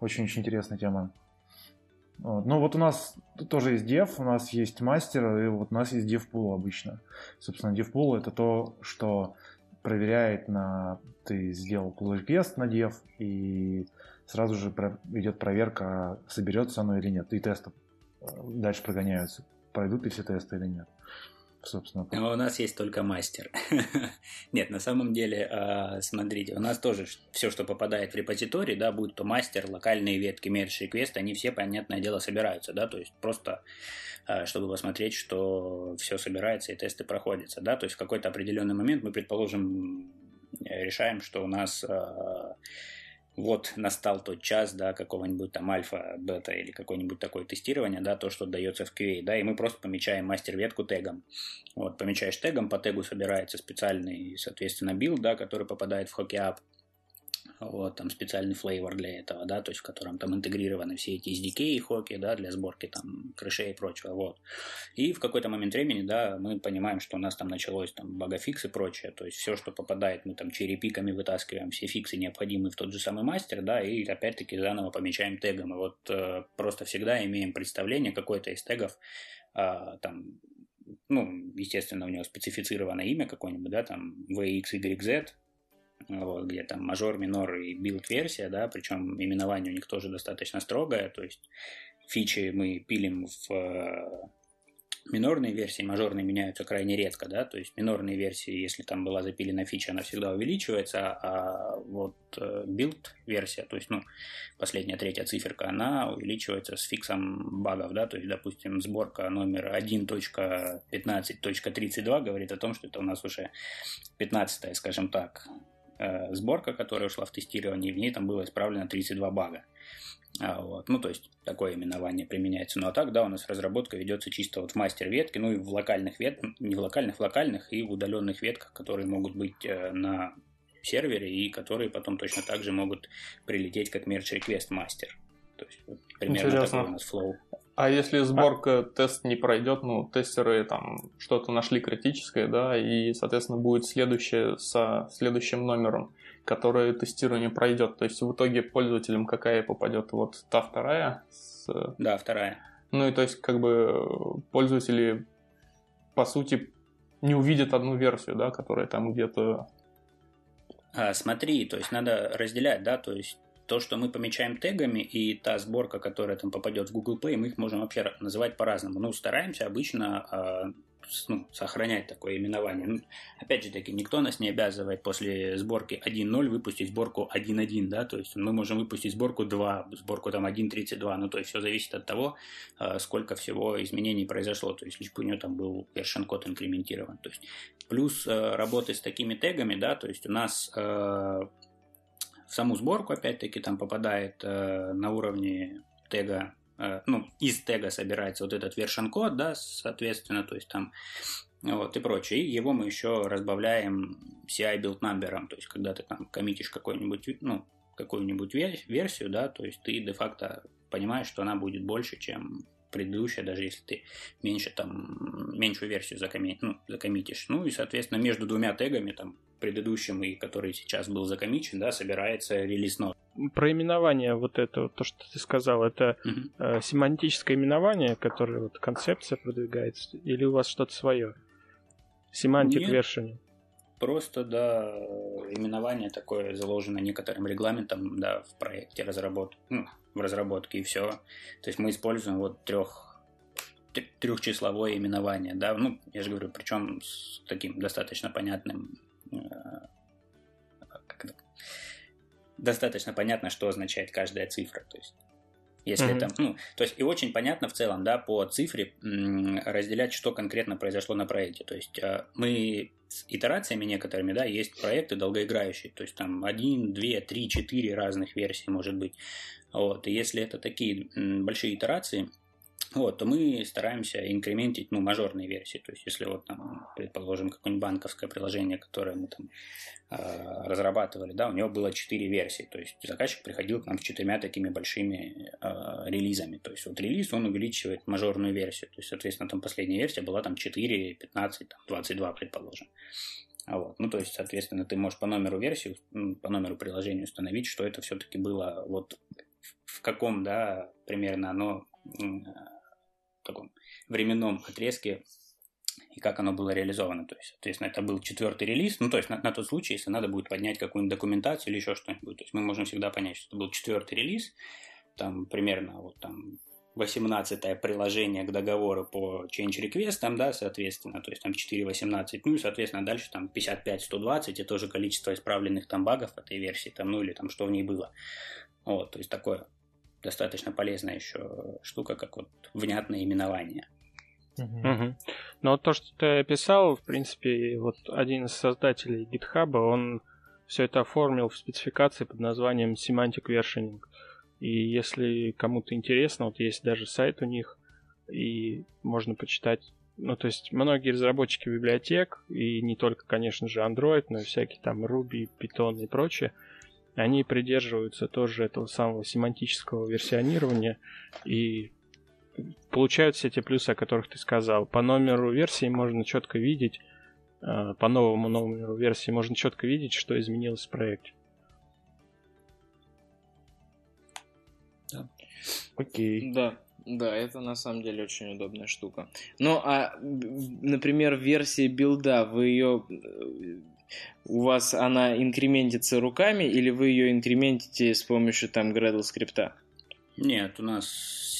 Очень-очень интересная тема. Вот. Ну вот у нас тоже есть dev, у нас есть мастер, и вот у нас есть DevPool обычно. Собственно, DevPool это то, что проверяет на ты сделал pull request на dev, и сразу же идет проверка, соберется оно или нет, и тесты э, дальше прогоняются, пройдут ли все тесты или нет. Собственно. А у нас есть только мастер. <laughs> Нет, на самом деле, а, смотрите, у нас тоже все, что попадает в репозиторий, да, будь то мастер, локальные ветки, merge request, они все, понятное дело, собираются, да, то есть просто а, чтобы посмотреть, что все собирается и тесты проходятся, да, то есть в какой-то определенный момент мы, предположим, решаем, что у нас вот настал тот час, да, какого-нибудь там альфа, бета или какое-нибудь такое тестирование, да, то, что дается в QA, да, и мы просто помечаем мастер-ветку тегом. Вот, помечаешь тегом, по тегу собирается специальный, соответственно, билд, да, который попадает в HockeyApp, вот, там специальный флейвор для этого, да, то есть в котором там интегрированы все эти SDK и хоки, да, для сборки там крышей и прочего, вот. И в какой-то момент времени, да, мы понимаем, что у нас там началось там багафикс и прочее, то есть все, что попадает, мы там черепиками вытаскиваем все фиксы необходимые в тот же самый мастер, да, и опять-таки заново помечаем тегом, и вот э, просто всегда имеем представление какой-то из тегов, э, там, ну, естественно, у него специфицированное имя какое-нибудь, да, там, VXYZ, вот, где там major, minor и build-версия, да, причем именование у них тоже достаточно строгое, то есть фичи мы пилим в э, минорные версии, мажорные меняются крайне редко, да, то есть минорные версии, если там была запилена фича, она всегда увеличивается, а вот билд э, версия, то есть, ну, последняя третья циферка, она увеличивается с фиксом багов, да, то есть, допустим, сборка номер 1.15.32 говорит о том, что это у нас уже 15 скажем так, Э, сборка, которая ушла в тестирование, и в ней там было исправлено 32 бага. А, вот. Ну, то есть, такое именование применяется. Ну, а так, да, у нас разработка ведется чисто вот в мастер ветке, ну, и в локальных ветках, не в локальных, в локальных и в удаленных ветках, которые могут быть э, на сервере и которые потом точно так же могут прилететь как request мастер. То есть, вот, примерно Интересно. такой у нас флоу. А если сборка а... тест не пройдет, ну, тестеры там что-то нашли критическое, да, и, соответственно, будет следующее со следующим номером, которое тестирование пройдет. То есть в итоге пользователям какая попадет? Вот та вторая? С... Да, вторая. Ну и то есть как бы пользователи, по сути, не увидят одну версию, да, которая там где-то а, смотри, то есть надо разделять, да, то есть то, что мы помечаем тегами, и та сборка, которая там попадет в Google Play, мы их можем вообще называть по-разному. Ну, стараемся обычно э, ну, сохранять такое именование. Ну, опять же таки, никто нас не обязывает после сборки 1.0 выпустить сборку 1.1, да, то есть мы можем выпустить сборку 2, сборку там 1.32, ну, то есть все зависит от того, э, сколько всего изменений произошло, то есть лишь бы у него там был version код инкрементирован. То есть плюс э, работы с такими тегами, да, то есть у нас э, в саму сборку, опять-таки, там попадает э, на уровне тега, э, ну, из тега собирается вот этот version код, да, соответственно, то есть там вот, и прочее. И его мы еще разбавляем CI build number, то есть когда ты там коммитишь какой-нибудь, ну, какую-нибудь версию, да, то есть ты де-факто понимаешь, что она будет больше, чем предыдущая, даже если ты меньше там, меньшую версию закоми, ну, закоммитишь. Ну и, соответственно, между двумя тегами, там, предыдущим и который сейчас был закомичен, да, собирается релиз нот. Про именование вот это, то, что ты сказал, это uh-huh. э, семантическое именование, которое вот концепция продвигается, или у вас что-то свое? Семантик вершине? Просто, да, именование такое заложено некоторым регламентом, да, в проекте разработки, ну, в разработке, и все. То есть мы используем вот трех трехчисловое именование, да, ну, я же говорю, причем с таким достаточно понятным как это, достаточно понятно, что означает каждая цифра, то есть если mm-hmm. там, ну, то есть и очень понятно в целом, да, по цифре м, разделять, что конкретно произошло на проекте. То есть э, мы с итерациями некоторыми, да, есть проекты долгоиграющие, то есть там один, две, три, четыре разных версий может быть. Вот, и если это такие большие итерации, вот, то мы стараемся инкрементить, ну, мажорные версии. То есть, если вот там, предположим, какое-нибудь банковское приложение, которое мы там э, разрабатывали, да, у него было четыре версии. То есть, заказчик приходил к нам с четырьмя такими большими э, релизами. То есть, вот релиз, он увеличивает мажорную версию. То есть, соответственно, там последняя версия была там 4, 15, там, 22, предположим. Вот. Ну, то есть, соответственно, ты можешь по номеру версии, по номеру приложения установить, что это все-таки было вот в каком, да, примерно оно таком временном отрезке и как оно было реализовано. То есть, соответственно, это был четвертый релиз, ну, то есть на, на тот случай, если надо будет поднять какую-нибудь документацию или еще что-нибудь. То есть мы можем всегда понять, что это был четвертый релиз, там примерно вот там 18 приложение к договору по change request, да, соответственно, то есть там 4.18, ну и, соответственно, дальше там 55-120, это тоже количество исправленных там багов этой версии, там, ну или там что в ней было. Вот, то есть такое достаточно полезная еще штука, как вот внятное именование. Угу. Угу. Но вот то, что ты описал, в принципе, вот один из создателей GitHub, он все это оформил в спецификации под названием Semantic Versioning. И если кому-то интересно, вот есть даже сайт у них, и можно почитать. Ну, то есть многие разработчики библиотек, и не только, конечно же, Android, но и всякие там Ruby, Python и прочее, они придерживаются тоже этого самого семантического версионирования и получают все те плюсы, о которых ты сказал. По номеру версии можно четко видеть, э, по новому номеру версии можно четко видеть, что изменилось в проекте. Да. Окей. Да, да, это на самом деле очень удобная штука. Ну, а, например, версия билда, вы ее у вас она инкрементится руками, или вы ее инкрементите с помощью там Gradle скрипта? Нет, у нас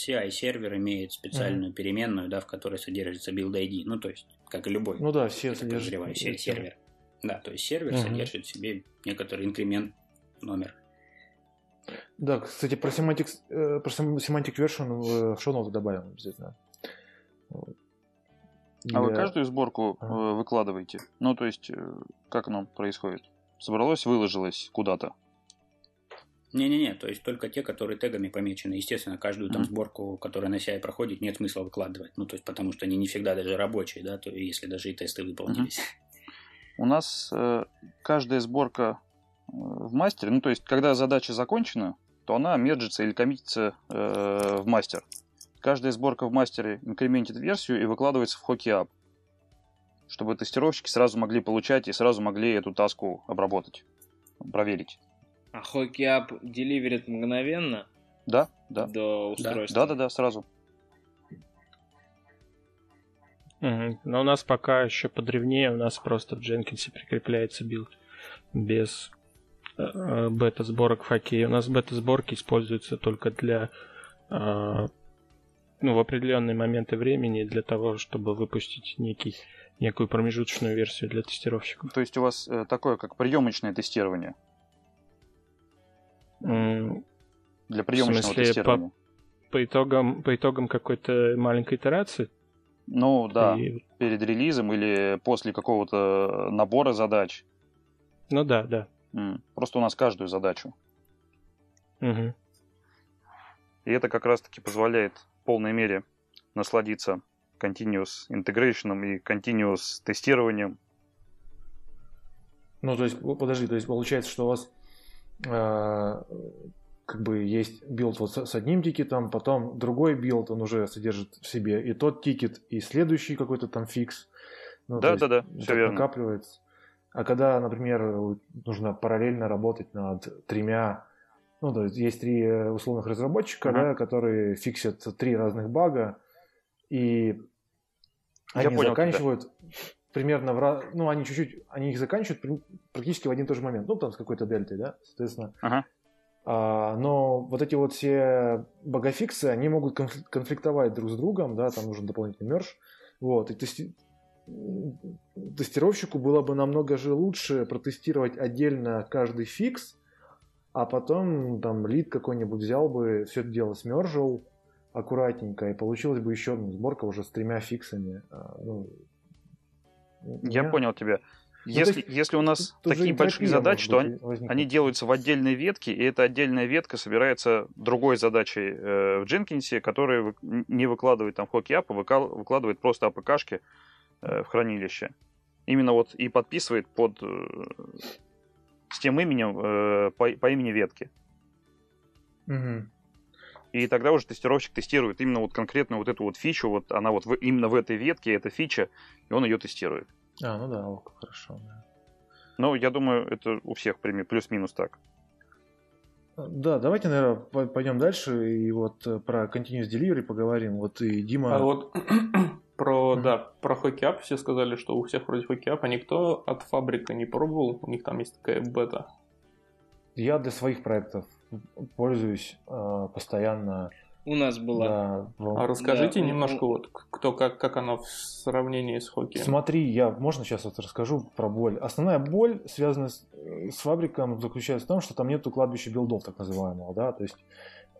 CI-сервер имеет специальную mm-hmm. переменную, да, в которой содержится build ID. Ну, то есть, как и любой. Ну да, все содержит. CI-сервер. Да, то есть сервер mm-hmm. содержит в себе некоторый инкремент номер. Да, кстати, про semantic, э, про semantic version в шоу добавим обязательно. А вы каждую сборку э, выкладываете? Ну, то есть, э, как оно происходит? Собралось, выложилось куда-то? Не-не-не, то есть только те, которые тегами помечены. Естественно, каждую там сборку, которая на CI проходит, нет смысла выкладывать. Ну, то есть, потому что они не всегда даже рабочие, да, то если даже и тесты выполнились. У нас э, каждая сборка э, в мастере, ну, то есть, когда задача закончена, то она мерджится или коммитится э, в мастер каждая сборка в мастере инкрементит версию и выкладывается в Hockey App, чтобы тестировщики сразу могли получать и сразу могли эту таску обработать, проверить. А Hockey App деливерит мгновенно Да, да. до устройства? Да, да, да, сразу. Но у нас пока еще подревнее, у нас просто в Jenkins прикрепляется build без э, э, бета-сборок в Hockey. У нас бета-сборки используются только для э, ну, в определенные моменты времени для того, чтобы выпустить некий, некую промежуточную версию для тестировщиков. То есть у вас э, такое, как приемочное тестирование. М, Для приемочного смысле, тестирования. По итогам, по итогам какой-то маленькой итерации. Ну да, И- перед релизом или после какого-то набора задач. ну да, да. М, Просто у нас каждую задачу. Мгм. И это как раз-таки позволяет в полной мере насладиться continuous integration и continuous тестированием. Ну, то есть, подожди, то есть получается, что у вас э, как бы есть build вот с, одним тикетом, потом другой build, он уже содержит в себе и тот тикет, и следующий какой-то там fix. Ну, Да, есть да, да, все верно. накапливается. А когда, например, нужно параллельно работать над тремя, ну, то есть есть три э, условных разработчика, Ага. да, которые фиксят три разных бага, и Я они понял тебя. заканчивают примерно в ra- ну, они чуть-чуть, они их заканчивают практически в один и тот же момент, ну, там с какой-то дельтой, да, соответственно. Ага. А, но вот эти вот все багафиксы, они могут конфли- конфликтовать друг с другом, да, там нужен дополнительный мерж, вот, и тести- тестировщику было бы намного же лучше протестировать отдельно каждый фикс, а потом там лид какой-нибудь взял бы, все это дело смержил аккуратненько, и получилась бы еще одна сборка уже с тремя фиксами. А, ну, Я меня- понял тебя. Ну, Если, то есть если у нас тут такие большие задачи, то они, возникнуть. они делаются в отдельной ветке, и эта отдельная ветка собирается другой задачей э, в Jenkins, которая вы- не выкладывает там хоки ап, а выка- выкладывает просто АПКшки э, в хранилище. Именно вот и подписывает под э, с тем именем э, по, по имени ветки. Мгм. И тогда уже тестировщик тестирует именно вот конкретно вот эту вот фичу, вот она вот в- именно в этой ветке, эта фича, и он ее тестирует. А, ну да, о, как хорошо. да. Но я думаю, это у всех плюс-минус так. Да, давайте, наверное, пойдем дальше и вот э, про Continuous Delivery поговорим. Вот и Дима... А вот про, Мгм. да, про хоккей все сказали, что у всех вроде хоккей а никто от фабрика не пробовал, у них там есть такая бета. Я для своих проектов пользуюсь э, постоянно. У нас была. Да, в- А расскажите Да, немножко ну, вот, кто как, как оно в сравнении с хоккеем. Смотри, я можно сейчас вот расскажу про боль. Основная боль, связанная с, э, с фабриком, заключается в том, что там нету кладбища билдов, так называемого, да, то есть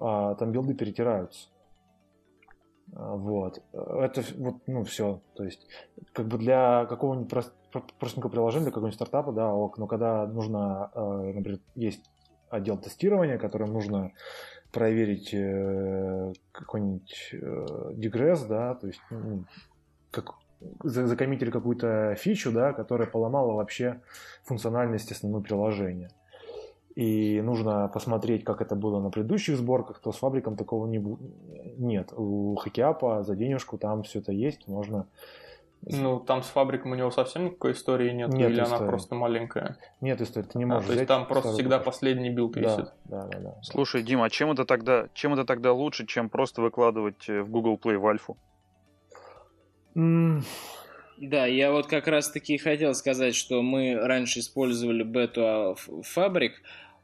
а, там билды перетираются. А, Вот. Это вот, ну, все. То есть, как бы для какого-нибудь прос- про- простенького приложения, для какого-нибудь стартапа, да, ок, но когда нужно, э, например, есть отдел тестирования, которым нужно проверить э, какой-нибудь э, дегресс, да, то есть ну, как, за- закоммитили какую-то фичу, да, которая поломала вообще функциональность основного приложения. И нужно посмотреть, как это было на предыдущих сборках, то с Fabric ом такого не бу- нет. У Hockey App а за денежку там все это есть, можно... Ну, там с Fabric ом у него совсем никакой истории нет, Нет или она истории. просто маленькая? Нет истории, ты не А, можешь то есть взять там просто всегда упаковку. последний build висит. Да, да, да, да. Слушай, Дима, а чем это тогда, чем это тогда лучше, чем просто выкладывать э, в Google Play в альфу? М, Да, я вот как раз таки хотел сказать, что мы раньше использовали бету а, фабрик, а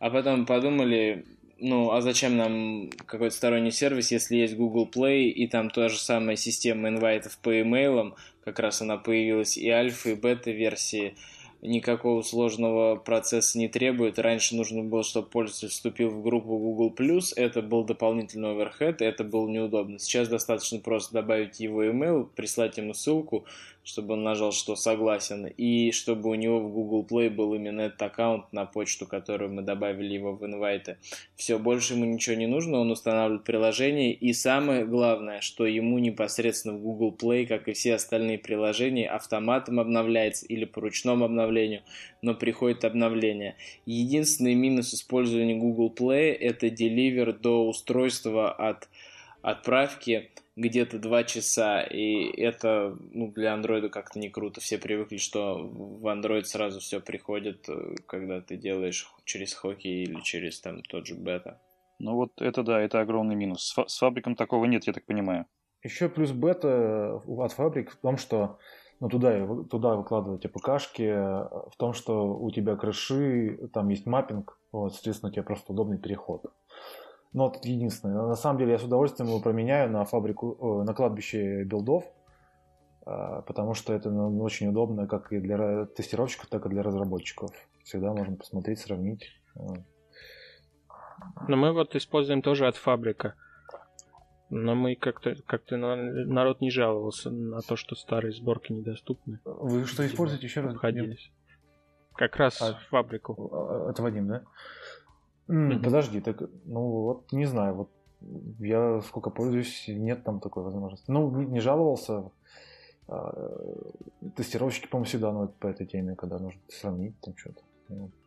потом подумали, ну, а зачем нам какой-то сторонний сервис, если есть Google Play, и там та же самая система инвайтов по имейлам, как раз она появилась, и альфа, и бета-версии, никакого сложного процесса не требует. Раньше нужно было, чтобы пользователь вступил в группу Google+, это был дополнительный оверхед, это было неудобно. Сейчас достаточно просто добавить его email, прислать ему ссылку, чтобы он нажал, что согласен, и чтобы у него в Google Play был именно этот аккаунт на почту, которую мы добавили его в инвайты. Все, больше ему ничего не нужно, он устанавливает приложение, и самое главное, что ему непосредственно в Google Play, как и все остальные приложения, автоматом обновляется или по ручному обновлению, но приходит обновление. Единственный минус использования Google Play – это деливер до устройства от отправки где-то два часа, и это ну, для андроида как-то не круто. Все привыкли, что в Android сразу все приходит, э, когда ты делаешь через хоккей или через там тот же бета. Ну вот это да, это огромный минус. С, фа- с фабриком такого нет, я так понимаю. Еще плюс бета от фабрик в том, что ну, туда, туда выкладывать АПКшки, в том, что у тебя крыши, там есть маппинг, вот, соответственно, у тебя просто удобный переход. Но вот единственное. На самом деле я с удовольствием его променяю на фабрику, на кладбище билдов, а, потому что это ну, очень удобно как и для тестировщиков, так и для разработчиков. Всегда можно посмотреть, сравнить. Но мы вот используем тоже от фабрика. Но мы как-то как народ не жаловался на то, что старые сборки недоступны. Вы что используете еще раз? Обходились. Как раз а, фабрику. А, это Вадим, да? Mm-hmm. Подожди, так, ну вот не знаю, вот я сколько пользуюсь, нет там такой возможности. Ну, не жаловался. А, тестировщики, по-моему, всегда ну, по этой теме, когда нужно сравнить там что-то.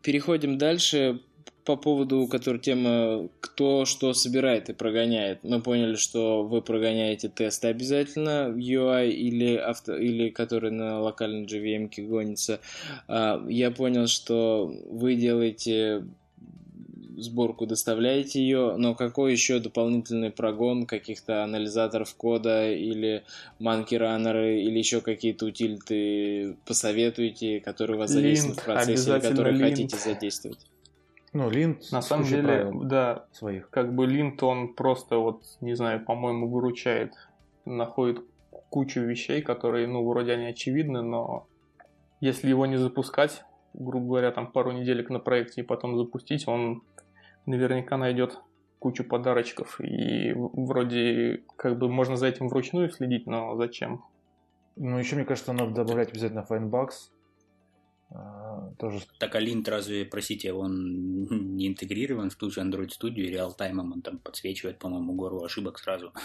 Переходим дальше по поводу, которой тема кто что собирает и прогоняет. Мы поняли, что вы прогоняете тесты обязательно в UI или, авто, или который на локальной JVM гонится. А, я понял, что вы делаете сборку доставляете ее, но какой еще дополнительный прогон каких-то анализаторов кода или манки-раннеры или еще какие-то утилиты посоветуете, которые у вас задействованы в процессе, которые линт. хотите задействовать? Ну, линт, на самом деле, да, своих. Как бы линт, он просто вот, не знаю, по-моему, выручает, находит кучу вещей, которые, ну, вроде они очевидны, но если его не запускать, грубо говоря, там пару неделек на проекте и потом запустить, он наверняка найдет кучу подарочков. И вроде как бы можно за этим вручную следить, но зачем? Ну, еще, мне кажется, надо добавлять обязательно. А, тоже... Так, а линт разве, простите, он <laughs> не интегрирован в ту же Android Studio и реалтаймом он там подсвечивает, по-моему, гору ошибок сразу? <laughs>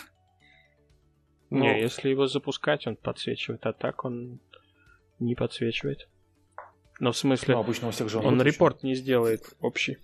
Ну, не, если его запускать, он подсвечивает, а так он не подсвечивает. Но в смысле, ну, обычно у всех же он, он репорт не сделает общий.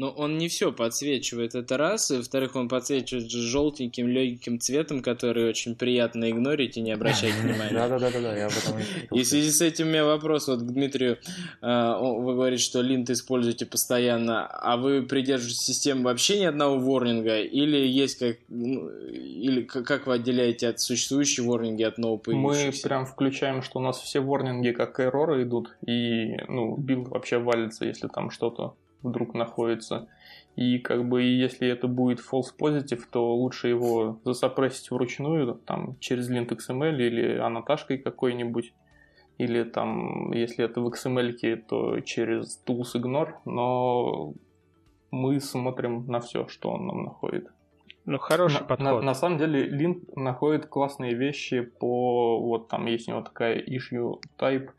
Но он не все подсвечивает, это раз. И во-вторых, он подсвечивает желтеньким, легким цветом, который очень приятно игнорить и не обращать <laughs> внимания. Да-да-да, я об этом и в связи с этим у меня вопрос вот к Дмитрию. А, вы говорите, что Lint используете постоянно, а вы придерживаетесь системы вообще ни одного warning а? Или есть как... Ну, или как вы отделяете от существующей warning и от нового появившихся? Мы прям включаем, что у нас все warning и как error ы идут, и ну, build вообще валится, если там что-то вдруг находится. И как бы если это будет false positive, то лучше его засопрессить вручную, там, через lint XML или аннотажкой какой-нибудь. Или там, если это в XML, то через tools ignore. Но мы смотрим на все, что он нам находит. Ну, хороший на, подход. На, на самом деле, Lint находит классные вещи по... Вот там есть у него такая issue type,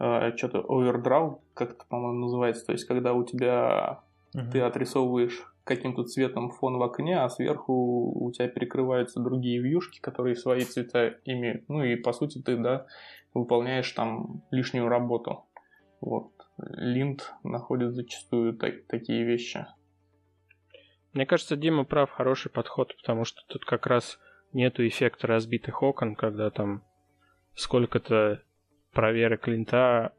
э, что-то overdraw, как это, по-моему, называется. То есть, когда у тебя uh-huh. ты отрисовываешь каким-то цветом фон в окне, а сверху у тебя перекрываются другие вьюшки, которые свои цвета имеют. Ну и по сути ты, да, выполняешь там лишнюю работу. Вот. Линд находит зачастую так, такие вещи. Мне кажется, Дима прав, хороший подход, потому что тут как раз нету эффекта разбитых окон, когда там сколько-то проверок линта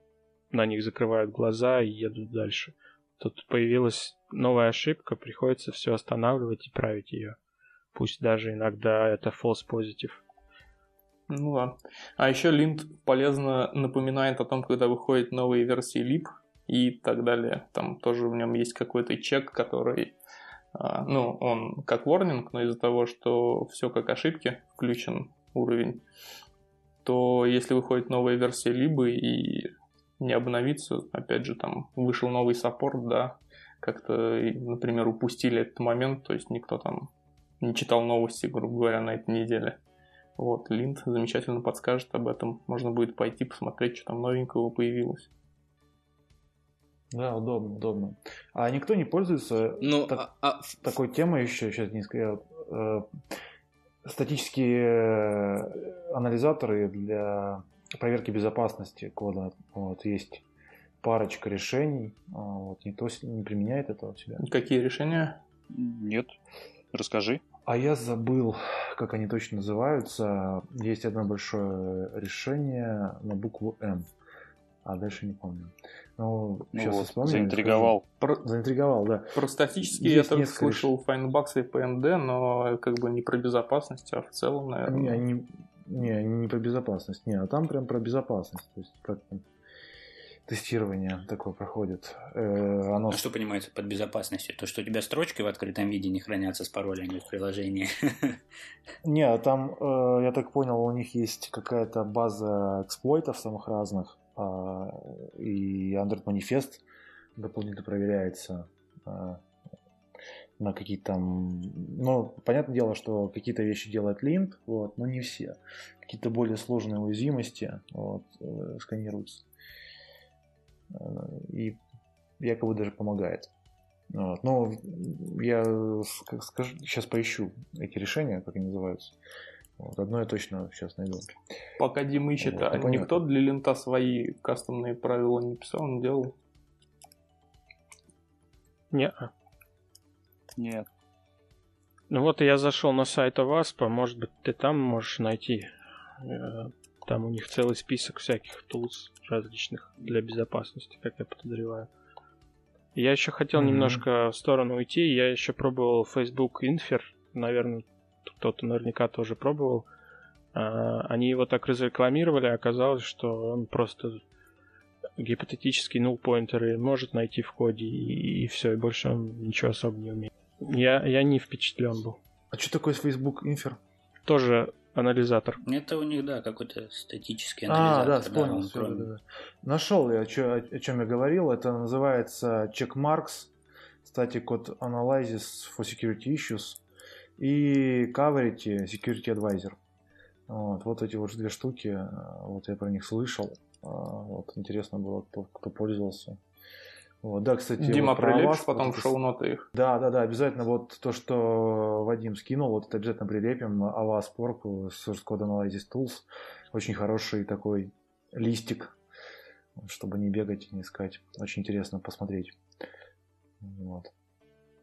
на них закрывают глаза и едут дальше. Тут появилась новая ошибка, приходится все останавливать и править ее. Пусть даже иногда это false positive. Ну да. А еще линт полезно напоминает о том, когда выходят новые версии lib и так далее. Там тоже в нем есть какой-то чек, который, а, ну, он как warning, но из-за того, что все как ошибки, включен уровень, то если выходит новая версия либо и не обновиться. Опять же, там вышел новый саппорт, да, как-то, например, упустили этот момент, то есть никто там не читал новости, грубо говоря, на этой неделе. Вот, Линд замечательно подскажет об этом. Можно будет пойти посмотреть, что там новенького появилось. Да, удобно, удобно. А никто не пользуется ну, так, а, а... такой темой еще, сейчас не скажу, э, статические э, анализаторы для проверки безопасности кода. Вот, есть парочка решений. А, вот, никто не применяет этого у себя. Какие решения? Нет. Расскажи. А я забыл, как они точно называются. Есть одно большое решение на букву М. А дальше не помню. Ну, Ну сейчас вот, вспомню. заинтриговал. Про- заинтриговал, да. Про статически Есть я только несколько слышал Findbox и PND, но как бы не про безопасность, а в целом, наверное. они, не, они не про безопасность. Не, а там прям про безопасность. То есть как там тестирование такое проходит. Э, оно А что понимается под безопасностью? То, что у тебя строчки в открытом виде не хранятся с паролями в приложении. <laughs> Не, а там, э, я так понял, у них есть какая-то база эксплойтов самых разных, а, и Android манифест дополнительно проверяется а, на какие-то там... Ну, понятное дело, что какие-то вещи делает линт, вот, но не все. Какие-то более сложные уязвимости вот, э, сканируются. Э, И якобы даже помогает. Вот. Но я скажу, сейчас поищу эти решения, как они называются. Вот. Одно я точно сейчас найду. Пока Дима ищет, Вот, а ну, никто для лента свои кастомные правила не писал, не делал. Не. Нет. Ну вот я зашел на сайт Аваспа, может быть, ты там можешь найти. Э, Там у них целый список всяких тулс различных для безопасности, как я подозреваю. Я еще хотел Мгм. немножко в сторону уйти. Я еще пробовал Facebook Infer. Наверное, кто-то наверняка тоже пробовал. А, Они его так разрекламировали, а оказалось, что он просто гипотетический null поинтеры может найти в коде, и, все, и больше он ничего особо не умеет. Я, я не впечатлен был. А что такое Facebook Infer? Тоже анализатор. Это у них, да, какой-то статический А, анализатор. да, вспомнил. всё, кроме- да, да. Нашел я, чё- о, о чем я говорил. Это называется Checkmarks, Static Code Analysis for Security Issues и Coverity Security Advisor. Вот, вот эти вот две штуки, э, вот я про них слышал. А, Вот, интересно было, кто, кто пользовался. Вот, да, кстати, Дима, вот прилепишь вас, потом вот в шоу-ноты их. Да, да, да, обязательно вот то, что Вадим скинул, вот это обязательно прилепим. Avast Pork, Source Code Analysis Tools. Очень хороший такой листик, чтобы не бегать и не искать. Очень интересно посмотреть. Вот.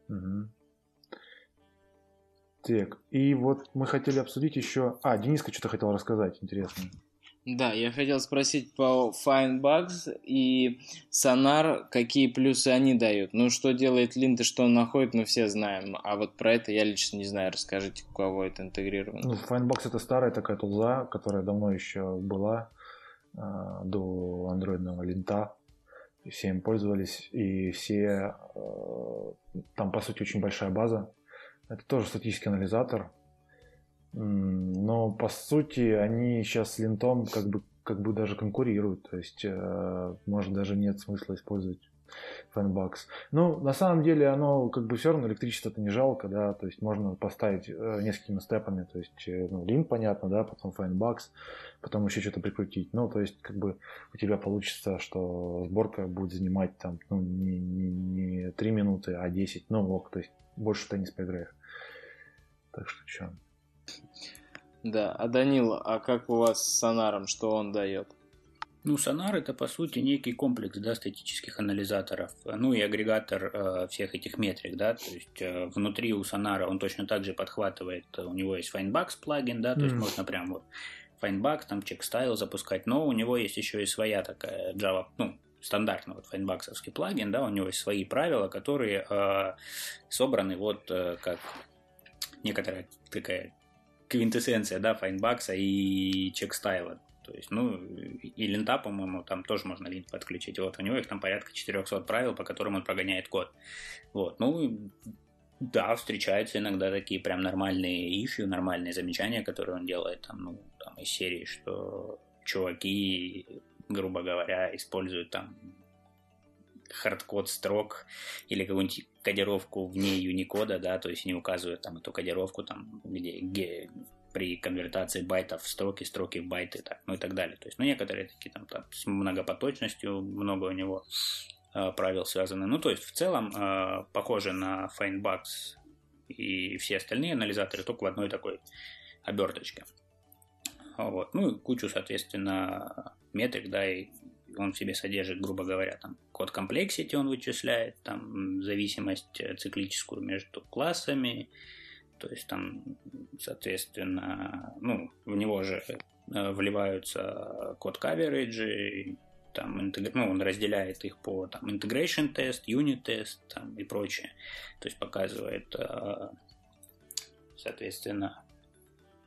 Мгм. Так, и вот мы хотели обсудить еще... А, Дениска что-то хотел рассказать, интересно. Да, я хотел спросить по Findbugs и Sonar, какие плюсы они дают. Ну, что делает Линд и что он находит, мы все знаем. А вот про это я лично не знаю. Расскажите, у кого это интегрировано. Ну, Findbox это старая такая тулза, которая давно еще была а, до андроидного линта. Все им пользовались, и все... э, там, по сути, очень большая база. Это тоже статический анализатор. Но, по сути, они сейчас с линтом как бы, как бы даже конкурируют. То есть, э, может, даже нет смысла использовать Fanbox. Ну, на самом деле, оно как бы все равно электричество-то не жалко, да, то есть можно поставить э, несколькими степами, то есть, э, ну, лин, понятно, да, потом Fanbox, потом еще что-то прикрутить. Ну, то есть, как бы у тебя получится, что сборка будет занимать там, ну, не, не, не 3 минуты, а 10, ну, ок, то есть больше ты не поиграешь. Так что что? Да, а Данил, а как у вас с Сонаром, что он дает? Ну, сонар это по сути некий комплекс да, статических анализаторов, ну и агрегатор э, всех этих метрик, да, то есть э, внутри у сонара он точно так же подхватывает, э, у него есть Findbox плагин, да, то есть Мгм. можно прям вот Findbox, там checkstyle запускать, но у него есть еще и своя такая Java, ну, стандартный вот файнбаксовский плагин, да, у него есть свои правила, которые э, собраны вот э, как некоторая такая квинтэссенция, да, файнбакса и чекстайла. То есть, ну, и линта, по-моему, там тоже можно линт подключить. Вот, у него их там порядка 400 правил, по которым он прогоняет код. Вот, ну, да, встречаются иногда такие прям нормальные ишью, нормальные замечания, которые он делает там, ну, там из серии, что чуваки, грубо говоря, используют там хардкод строк или какую-нибудь кодировку вне юникода, да, то есть не указывают там эту кодировку, там, где, где при конвертации байтов в строки, строки в байты, так, ну и так далее. То есть, ну, некоторые такие там, там с многопоточностью, много у него э, правил связаны. Ну, то есть, в целом, э, похоже на FindBugs и все остальные анализаторы, только в одной такой оберточке. Вот. Ну, и кучу, соответственно, метрик, да, и он в себе содержит, грубо говоря, там код complexity он вычисляет, там зависимость циклическую между классами, То есть там, соответственно, ну, в него же э, вливаются код coverage, там, интегр... ну, он разделяет их по там, integration тест, unit тест там, и прочее. То есть показывает, э, соответственно,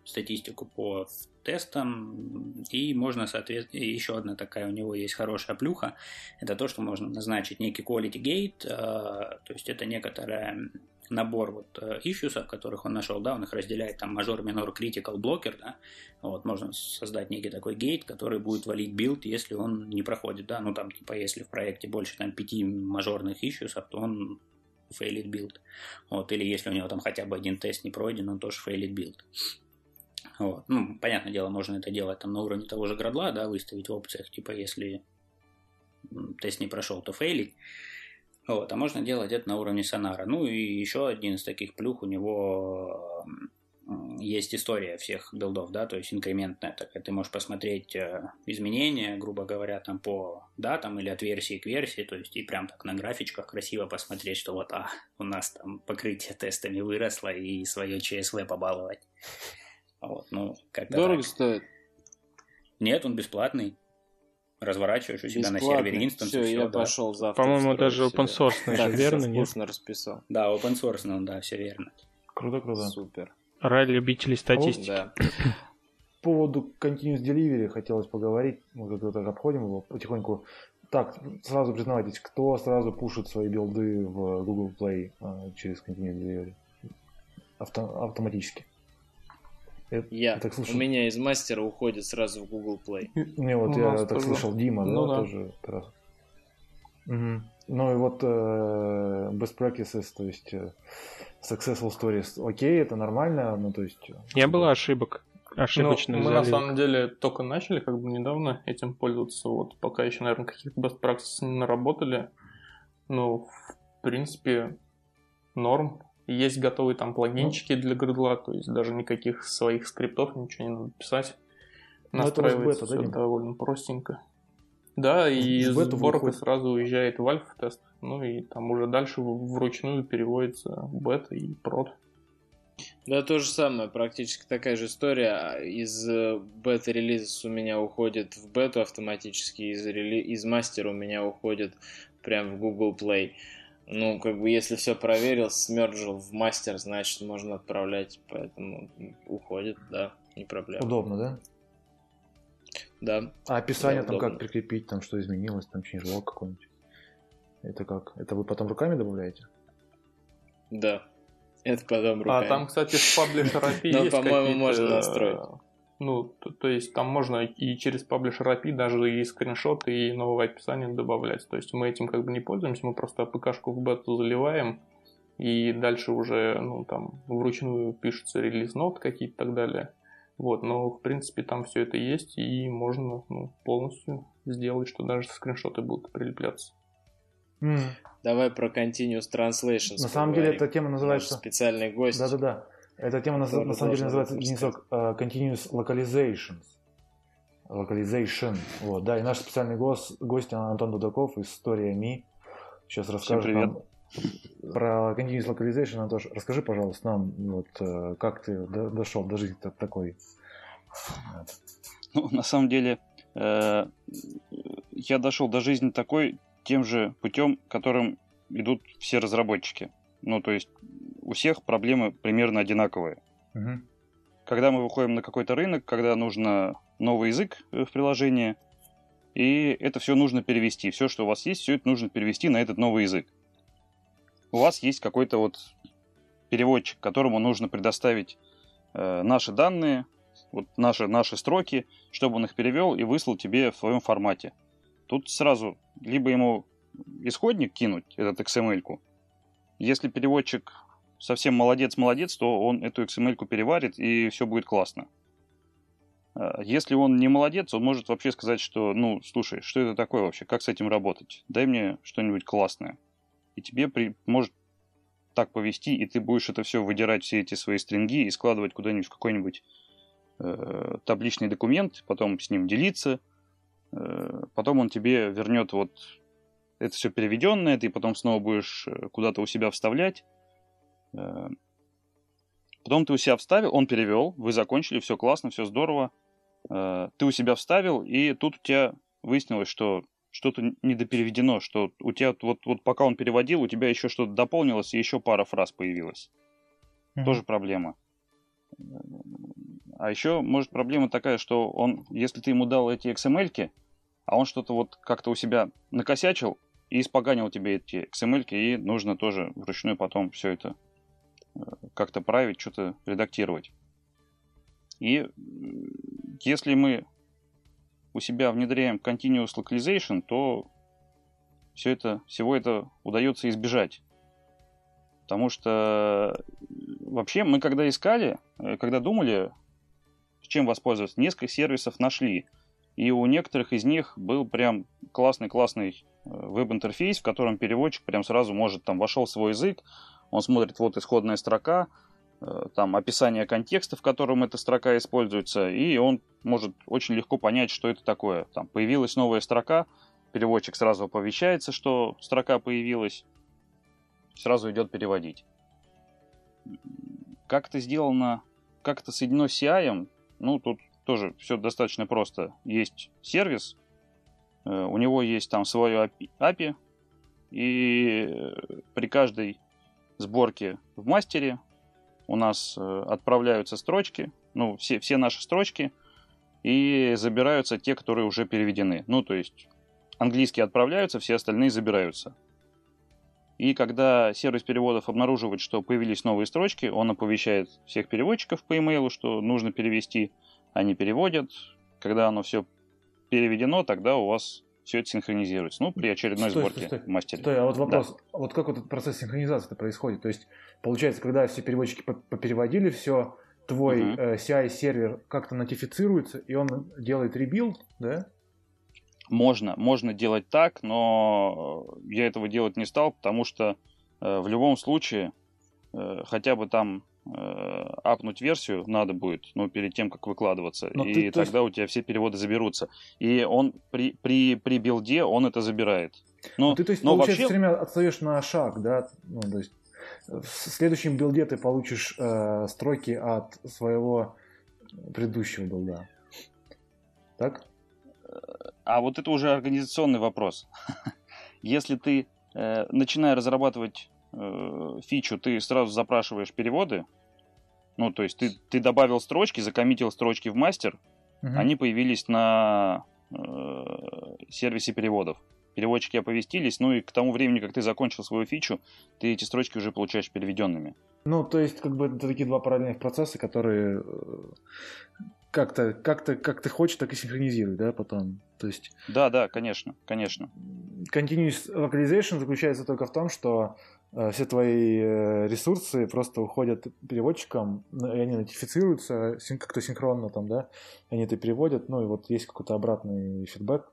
статистику по тестам, и можно, соответственно, еще одна такая у него есть хорошая плюха, это то, что можно назначить некий quality gate, э, то есть это некоторая набор вот э, issues, которых он нашел, да, он их разделяет там major, minor, critical, blocker, да, вот, можно создать некий такой gate, который будет валить build, если он не проходит, да, ну, там, типа, если в проекте больше, там, пяти мажорных issues, то он фейлит build, вот, или если у него там хотя бы один тест не пройден, он тоже фейлит build. Вот. Ну, понятное дело, можно это делать там на уровне того же Gradle а, да, выставить в опциях, типа, если тест не прошел, то фейлить. Вот, а можно делать это на уровне сонара. Ну и еще один из таких плюх у него есть история всех билдов, да, то есть инкрементная, так ты можешь посмотреть э, изменения, грубо говоря, там по датам или от версии к версии, то есть и прям так на графичках красиво посмотреть, что вот, а, у нас там покрытие тестами выросло и свое ЧСВ побаловать. Вот, ну, как Дорого так. стоит? Нет, он бесплатный разворачиваешь у себя на сервере инстанс. Все, я да. пошел завтра. По-моему, даже open source же, верно? Нет? расписал. Да, open source, да, все верно. Круто, круто. Супер. Рай любителей статистики. да. По поводу Continuous Delivery хотелось поговорить. Мы как-то так обходим его потихоньку. Так, сразу признавайтесь, кто сразу пушит свои билды в Google Play а, через Continuous Delivery? Авто, автоматически. Я. Я так слышал. У меня из мастера уходит сразу в Google Play. <laughs> Не, вот я так тоже. слышал, Дима, ну, да, да, тоже раз. Угу. Ну и вот э, best practices, то есть э, successful stories, окей, это нормально, ну то есть... Не было ошибок, ошибочных ну, Мы на самом деле только начали как бы недавно этим пользоваться, вот пока еще, наверное, каких-то best practices не наработали. Ну, в принципе, норм, есть готовые там плагинчики ну, для гридла, то есть даже никаких своих скриптов, ничего не надо писать. Ну, Настраивается бета, все да, довольно простенько. Да, и из сборки сразу уезжает в альфа-тест, ну и там уже дальше вручную переводится бета и прод. Да, то же самое, практически такая же история. Из э, бета-релиза у меня уходит в бету автоматически, из, рели... из мастера у меня уходит прям в Google Play. Ну, как бы, если все проверил, смерджил в мастер, значит, можно отправлять, поэтому уходит, да, не проблема. Удобно, да? Да. А описание да, там удобно. как прикрепить, там что изменилось, там changelog какой-нибудь? Это как? Это вы потом руками добавляете? Да. Это потом руками. А там, кстати, в паблишер API <laughs> Но, по-моему, можно настроить. Ну, то, то есть там можно и через паблишер API даже и скриншоты, и новое описание добавлять. То есть мы этим как бы не пользуемся, мы просто APK-шку в бету заливаем, и дальше уже, ну, там, вручную пишутся релиз-нот какие-то и так далее. Вот, но, в принципе, там все это есть, и можно ну, полностью сделать, что даже скриншоты будут прилепляться. Mm. Давай про Continuous Translation. На самом деле, эта тема называется... Специальный гость. Да-да-да. Эта тема на, на самом деле называется Денисок uh, Continuous Localizations. Localization. Вот, да, и наш специальный гость, гость Антон Дудаков из История Ми. Сейчас расскажет нам про Continuous Localization. Антош, расскажи, пожалуйста, нам, вот, э, как ты дошел до жизни такой. Ну, на самом деле, э, я дошел до жизни такой тем же путем, которым идут все разработчики. Ну, то есть у всех проблемы примерно одинаковые. Угу. Когда мы выходим на какой-то рынок, когда нужно новый язык э, в приложении, и это все нужно перевести. Все, что у вас есть, все это нужно перевести на этот новый язык. У вас есть какой-то вот переводчик, которому нужно предоставить э, наши данные, вот наши, наши строки, чтобы он их перевел и выслал тебе в своем формате. Тут сразу либо ему исходник кинуть, этот XML-ку. Если переводчик совсем молодец-молодец, то он эту XML-ку переварит, и все будет классно. А, если он не молодец, он может вообще сказать, что, ну, слушай, что это такое вообще, как с этим работать? Дай мне что-нибудь классное. И тебе при... может так повести, и ты будешь это все выдирать, все эти свои стринги и складывать куда-нибудь в какой-нибудь э, табличный документ, потом с ним делиться, э, потом он тебе вернет вот это все переведенное, ты потом снова будешь э, куда-то у себя вставлять, Э, Потом ты у себя вставил, он перевел, вы закончили, все классно, все здорово. Э, ты у себя вставил, и тут у тебя выяснилось, что что-то недопереведено, что у тебя вот, вот пока он переводил, у тебя еще что-то дополнилось, и еще пара фраз появилась. Mm-hmm. Тоже проблема. А еще, может, проблема такая, что он, если ты ему дал эти XML-ки, а он что-то вот как-то у себя накосячил и испоганил тебе эти XML-ки, и нужно тоже вручную потом все это э, как-то править, что-то редактировать. И если мы у себя внедряем continuous localization, то все это, всего это удается избежать. Потому что вообще мы когда искали, э, когда думали, чем воспользоваться, несколько сервисов нашли. И у некоторых из них был прям классный-классный э, веб-интерфейс, в котором переводчик прям сразу может, там, вошел в свой язык, он смотрит, вот исходная строка, Э, там описание контекста, в котором эта строка используется, и он может очень легко понять, что это такое. Там появилась новая строка, переводчик сразу оповещается, что строка появилась, сразу идет переводить. Как это сделано, как это соединено с CI, ну, тут тоже все достаточно просто. Есть сервис, э, у него есть там свое API, и э, при каждой сборке в мастере у нас э, отправляются строчки, ну, все, все наши строчки, и забираются те, которые уже переведены. Ну, то есть английские отправляются, все остальные забираются. И когда сервис переводов обнаруживает, что появились новые строчки, он оповещает всех переводчиков по имейлу, что нужно перевести. Они переводят. Когда оно все переведено, тогда у вас все это синхронизируется. Ну, при очередной стой, сборке стой, стой. в мастере. Стой, а вот вопрос, да. вот как вот этот процесс синхронизации происходит? То есть, получается, когда все переводчики попереводили все, твой uh-huh. э, CI-сервер как-то нотифицируется, и он делает rebuild, да? Можно, можно делать так, но я этого делать не стал, потому что э, в любом случае э, хотя бы там Э, апнуть версию надо будет, ну, перед тем, как выкладываться, Но и ты, тогда есть... у тебя все переводы заберутся. И он при, при, при build е он это забирает. Но, ну, ты, то есть, но получается, вообще... время отстаешь на шаг, да? Ну, то есть в следующем билде ты получишь э, строки от своего предыдущего билда. Так? А вот это уже организационный вопрос. <laughs> Если ты, э, начиная разрабатывать э, фичу, ты сразу запрашиваешь переводы, ну, то есть ты, ты добавил строчки, закоммитил строчки в мастер, угу. они появились на э, сервисе переводов. Переводчики оповестились, ну и к тому времени, как ты закончил свою фичу, ты эти строчки уже получаешь переведенными. Ну, то есть, как бы это такие два параллельных процесса, которые э, как-то, как-то, как ты хочешь, так и синхронизируй, да, потом. То есть... Да, да, конечно, конечно. Continuous localization заключается только в том, что все твои э, ресурсы просто уходят переводчикам, и они нотифицируются как-то синхронно там, да, они это переводят, ну и вот есть какой-то обратный фидбэк.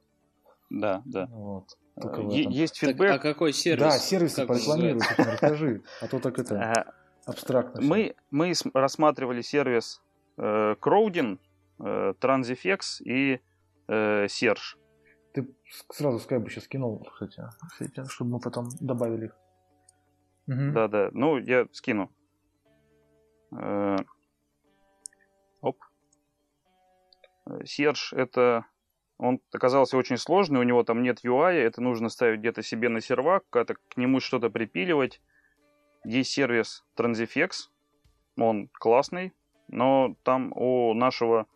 Да, да. Вот. Э, есть фидбэк. Так, а какой сервис? Да, сервисы порекламируй, расскажи, а то так это <laughs> абстрактно. Мы, мы рассматривали сервис э, Crowdin, э, Transifex и э, Serge. Ты сразу скайбу сейчас кинул, кстати, чтобы мы потом добавили их. Да, да. Ну, я скину. Э, оп. Серж это... Он оказался очень сложный, у него там нет UI, это нужно ставить где-то себе на сервак, как-то к нему что-то припиливать. Есть сервис Transifex, он классный, но там у нашего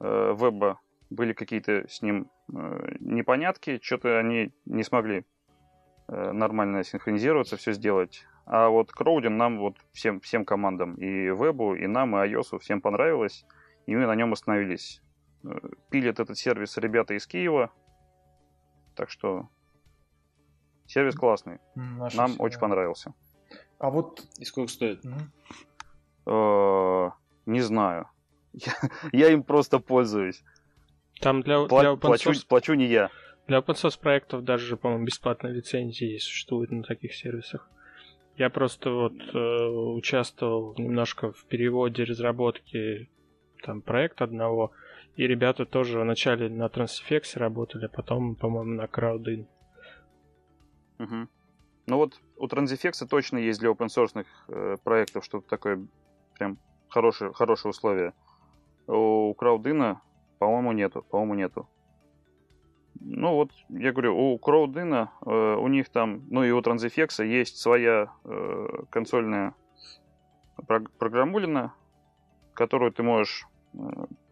э, веба были какие-то с ним э, непонятки, что-то они не смогли э, нормально синхронизироваться, все сделать. А вот Кроудин нам, вот всем, всем командам, и вебу, и нам, и iOS, всем понравилось, и мы на нем остановились. Э, пилят этот сервис ребята из Киева, так что сервис классный. Наша нам очень понравился. А вот... И сколько стоит? Э, не знаю. <laughs> Я, им просто пользуюсь. Там для, Пла- для open плачу, плачу не я. Для open source проектов даже, по-моему, бесплатная лицензия существует на таких сервисах. Я просто вот э, участвовал немножко в переводе разработки там проекта одного, и ребята тоже вначале на Transifex работали, а потом, по-моему, на Crowdin. Угу. Ну вот у Transifex точно есть для open source э, проектов что-то такое прям хорошие, хорошие условия. У Краудына, по-моему, нету. По-моему, нету. Ну вот, я говорю, у Краудына, э, у них там, ну и у Transifex есть своя э, консольная программулина, которую ты можешь э,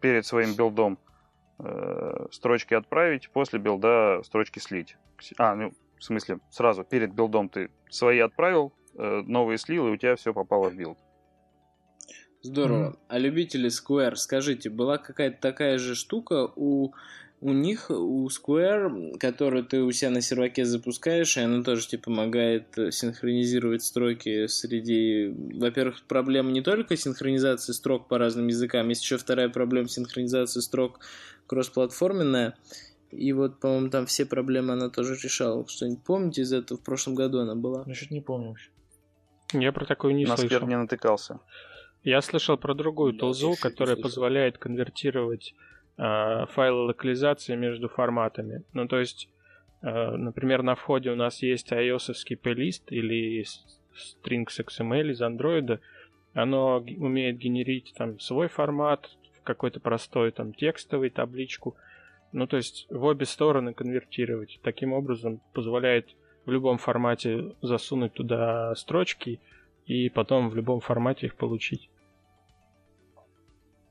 перед своим build ом э, строчки отправить, после build а строчки слить. А, ну, в смысле, сразу перед build ом ты свои отправил, э, новые слил, и у тебя все попало в build. Здорово. Mm-hmm. А любители Square, скажите, была какая-то такая же штука у у них, у Square, которую ты у себя на серваке запускаешь, и она тоже тебе помогает синхронизировать строки среди... Во-первых, проблема не только синхронизации строк по разным языкам, есть еще вторая проблема синхронизации строк кроссплатформенная. И вот, по-моему, там все проблемы она тоже решала. Что-нибудь помните из этого? В прошлом году она была. Я что-то не помню вообще. Я про такую не На слышал. Square не натыкался. Я слышал про другую толзу, которая позволяет конвертировать э, файлы локализации между форматами. Ну, то есть, э, например, на входе у нас есть ios плейлист или strings XML из Android. Оно умеет генерить там свой формат, какой-то простой там текстовый табличку. Ну, то есть в обе стороны конвертировать. Таким образом позволяет в любом формате засунуть туда строчки и потом в любом формате их получить.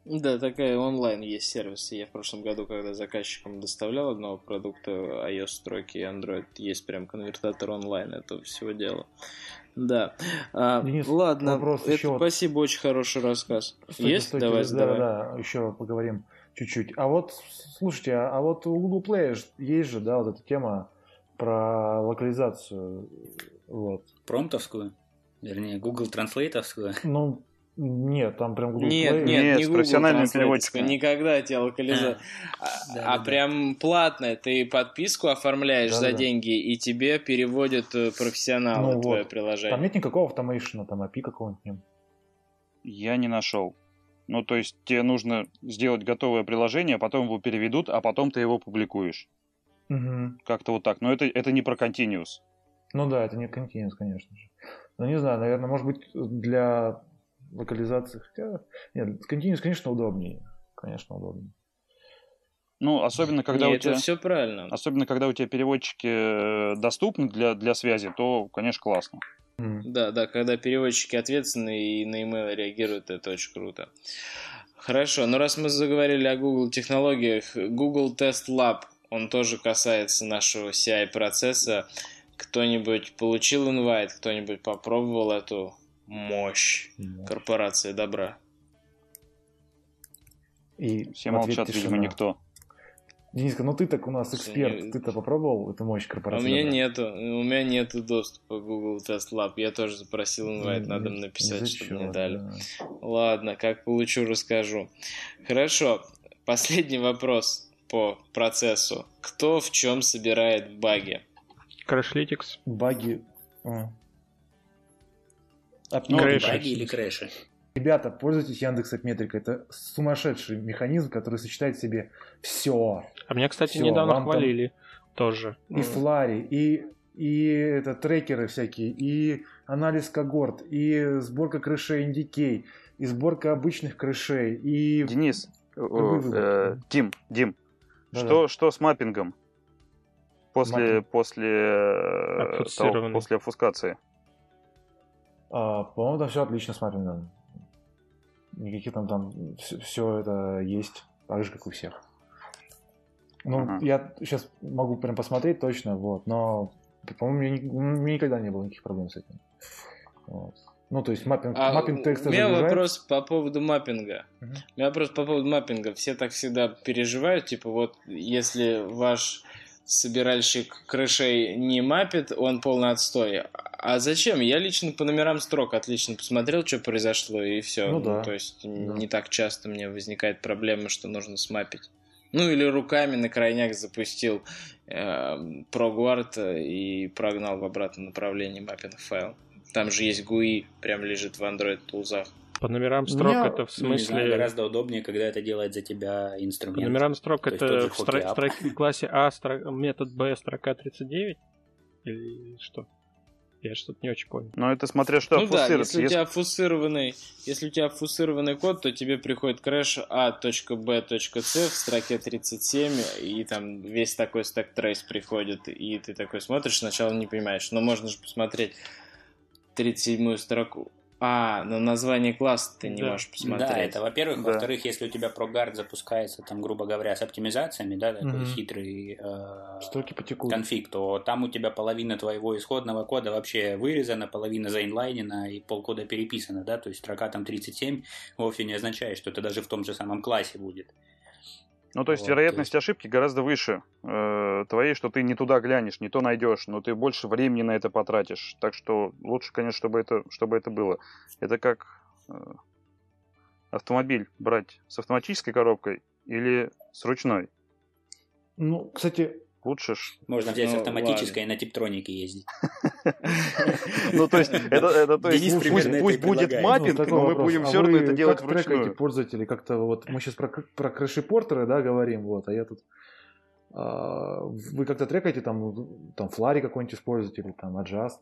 Да, такая онлайн есть сервис. Я в прошлом году, когда заказчикам доставлял одного продукта iOS строки и Android, есть прям конвертатор онлайн этого всего дела. Да. А, Денис, ладно, вопрос это еще вот- спасибо, очень хороший рассказ. Стойте, есть? стойте, давай, да, задавай. да, еще поговорим чуть-чуть. А вот, слушайте, а, а вот у Google Play есть же, да, вот эта тема про локализацию. Вот. Промптовскую? Вернее, Google Транслейтовскую? Ну, нет, там прям Google Нет, Play. нет, Нет, не с Google профессиональным переводчиком. Никогда тебе локализация. А, А, да, а да, прям платная. Ты подписку оформляешь за деньги, и тебе переводят э, профессионалы Ну твое вот. приложение. Там нет никакого автомейшена, там API какого-нибудь. нет. Я не нашел. Ну, то есть тебе нужно сделать готовое приложение, потом его переведут, а потом ты его публикуешь. Мгм. Как-то вот так. Но это, это не про Continuous. Ну да, это не континент, конечно же. Ну не знаю, наверное, может быть для локализации. Хотя... Нет, континент, конечно, удобнее. Конечно, удобнее. Ну, особенно когда Не, у это тебя... все правильно. Особенно, когда у тебя переводчики э, доступны для, для связи, то, конечно, классно. М. Да, да, когда переводчики ответственны и на email реагируют, это очень круто. Хорошо, но раз мы заговорили о Google технологиях, Google Test Lab, он тоже касается нашего CI-процесса. Кто-нибудь получил инвайт, кто-нибудь попробовал эту мощь корпорации добра? И Все молчат, видимо, тишина. никто. Дениска, ну ты так у нас эксперт. Не- Ты-то попробовал эту мощь А у корпорации? меня нету, у меня нету доступа к Google Test Lab. Я тоже запросил инвайт, Ни- надо ни- написать, чтобы мне дали. да. Ладно, как получу, расскажу. Хорошо, последний вопрос по процессу. Кто в чем собирает баги? Crashlytics. Баги. а. Ну. Баги или крэши? Ребята, пользуйтесь Яндекс Метрикой. Это сумасшедший механизм, который сочетает в себе все. А меня, кстати, Всё, недавно вам там- хвалили тоже. И Flurry, и, и это, трекеры всякие, и анализ когорт, и сборка крэшей NDK, и сборка обычных крэшей, и... Денис, э, Дим, Дим, что, что с маппингом? После, Маппинг. после, э, того- после обфускации. А, по-моему, там все отлично с маппингом. Никаких там, там все, это есть, так же, как у всех. Ну, Ага. я сейчас могу прям посмотреть точно, вот, но, по-моему, у меня, никогда не было никаких проблем с этим. Вот. Ну, то есть mapping, А, mapping txt у меня загружает. вопрос по поводу маппинга. Мгм. У меня вопрос по поводу маппинга. Все так всегда переживают, типа вот если ваш собиральщик крэшей не мапит, он полный отстой. А зачем? Я лично по номерам строк отлично посмотрел, что произошло, и все. Ну да. То есть не так часто мне возникает проблема, что нужно смапить. Ну или руками на крайняк запустил э, прогуард и прогнал в обратном направлении маппинг файл. Там же есть GUI, прям лежит в Android тулзах. По номерам строк Меня- это в Ну, не знаю, смысле... гораздо удобнее, когда это делает за тебя По инструмент. номерам строк То это в, стро- up. строке- в классе А стро- метод B строка 39? Или что? Я что-то не очень понял. Но это смотря что ну да, фусировать. если у тебя фусированный, если у тебя обфусцированный код, то тебе приходит crash a.b.c в строке 37, и там весь такой stack trace приходит, и ты такой смотришь, сначала не понимаешь, но можно же посмотреть 37-ю строку. А, на название класса ты не Да. можешь посмотреть. Да, это во-первых. Да. Во-вторых, если у тебя ProGuard запускается, там, грубо говоря, с оптимизациями, да, такой Мгм. хитрый э, Строки потекут. конфиг, то там у тебя половина твоего исходного кода вообще вырезана, половина заинлайнена и полкода переписана, да, то есть строка там 37 вовсе не означает, что это даже в том же самом классе будет. Ну, то есть Вот, вероятность то ошибки гораздо выше э, твоей, что ты не туда глянешь, не то найдешь, но ты больше времени на это потратишь. Так что лучше, конечно, чтобы это, чтобы это было. Это как э, автомобиль брать с автоматической коробкой или с ручной. Ну, кстати, Лучше ж. Можно взять Ну, автоматическое и на типтронике ездить. <laughs> <laughs> Ну, то есть, это, это то есть, пусть, пусть будет маппинг, такой но мы вопрос. будем А все равно это делать как трекаете вручную. пользователей? Как-то вот мы сейчас про, про крэшепортеры, да, говорим, вот, а я тут а, вы как-то трекаете там, там флари какой-нибудь используете или там Adjust?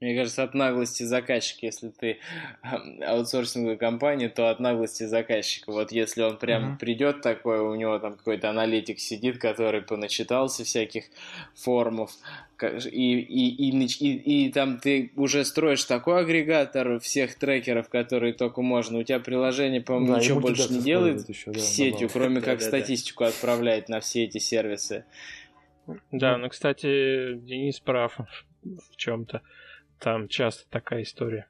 Мне кажется, от наглости заказчика, если ты эм, аутсорсинговая компания, то от наглости заказчика. Вот если он прям Мгм. придет такой, у него там какой-то аналитик сидит, который поначитался всяких форумов, ка- и, и, и, и, и там ты уже строишь такой агрегатор всех трекеров, которые только можно. У тебя приложение, по-моему, Да, ничего больше не делает еще, да, сетью, кроме как статистику отправляет на все эти сервисы. Да, ну, кстати, Денис прав в чем-то. Там часто такая история.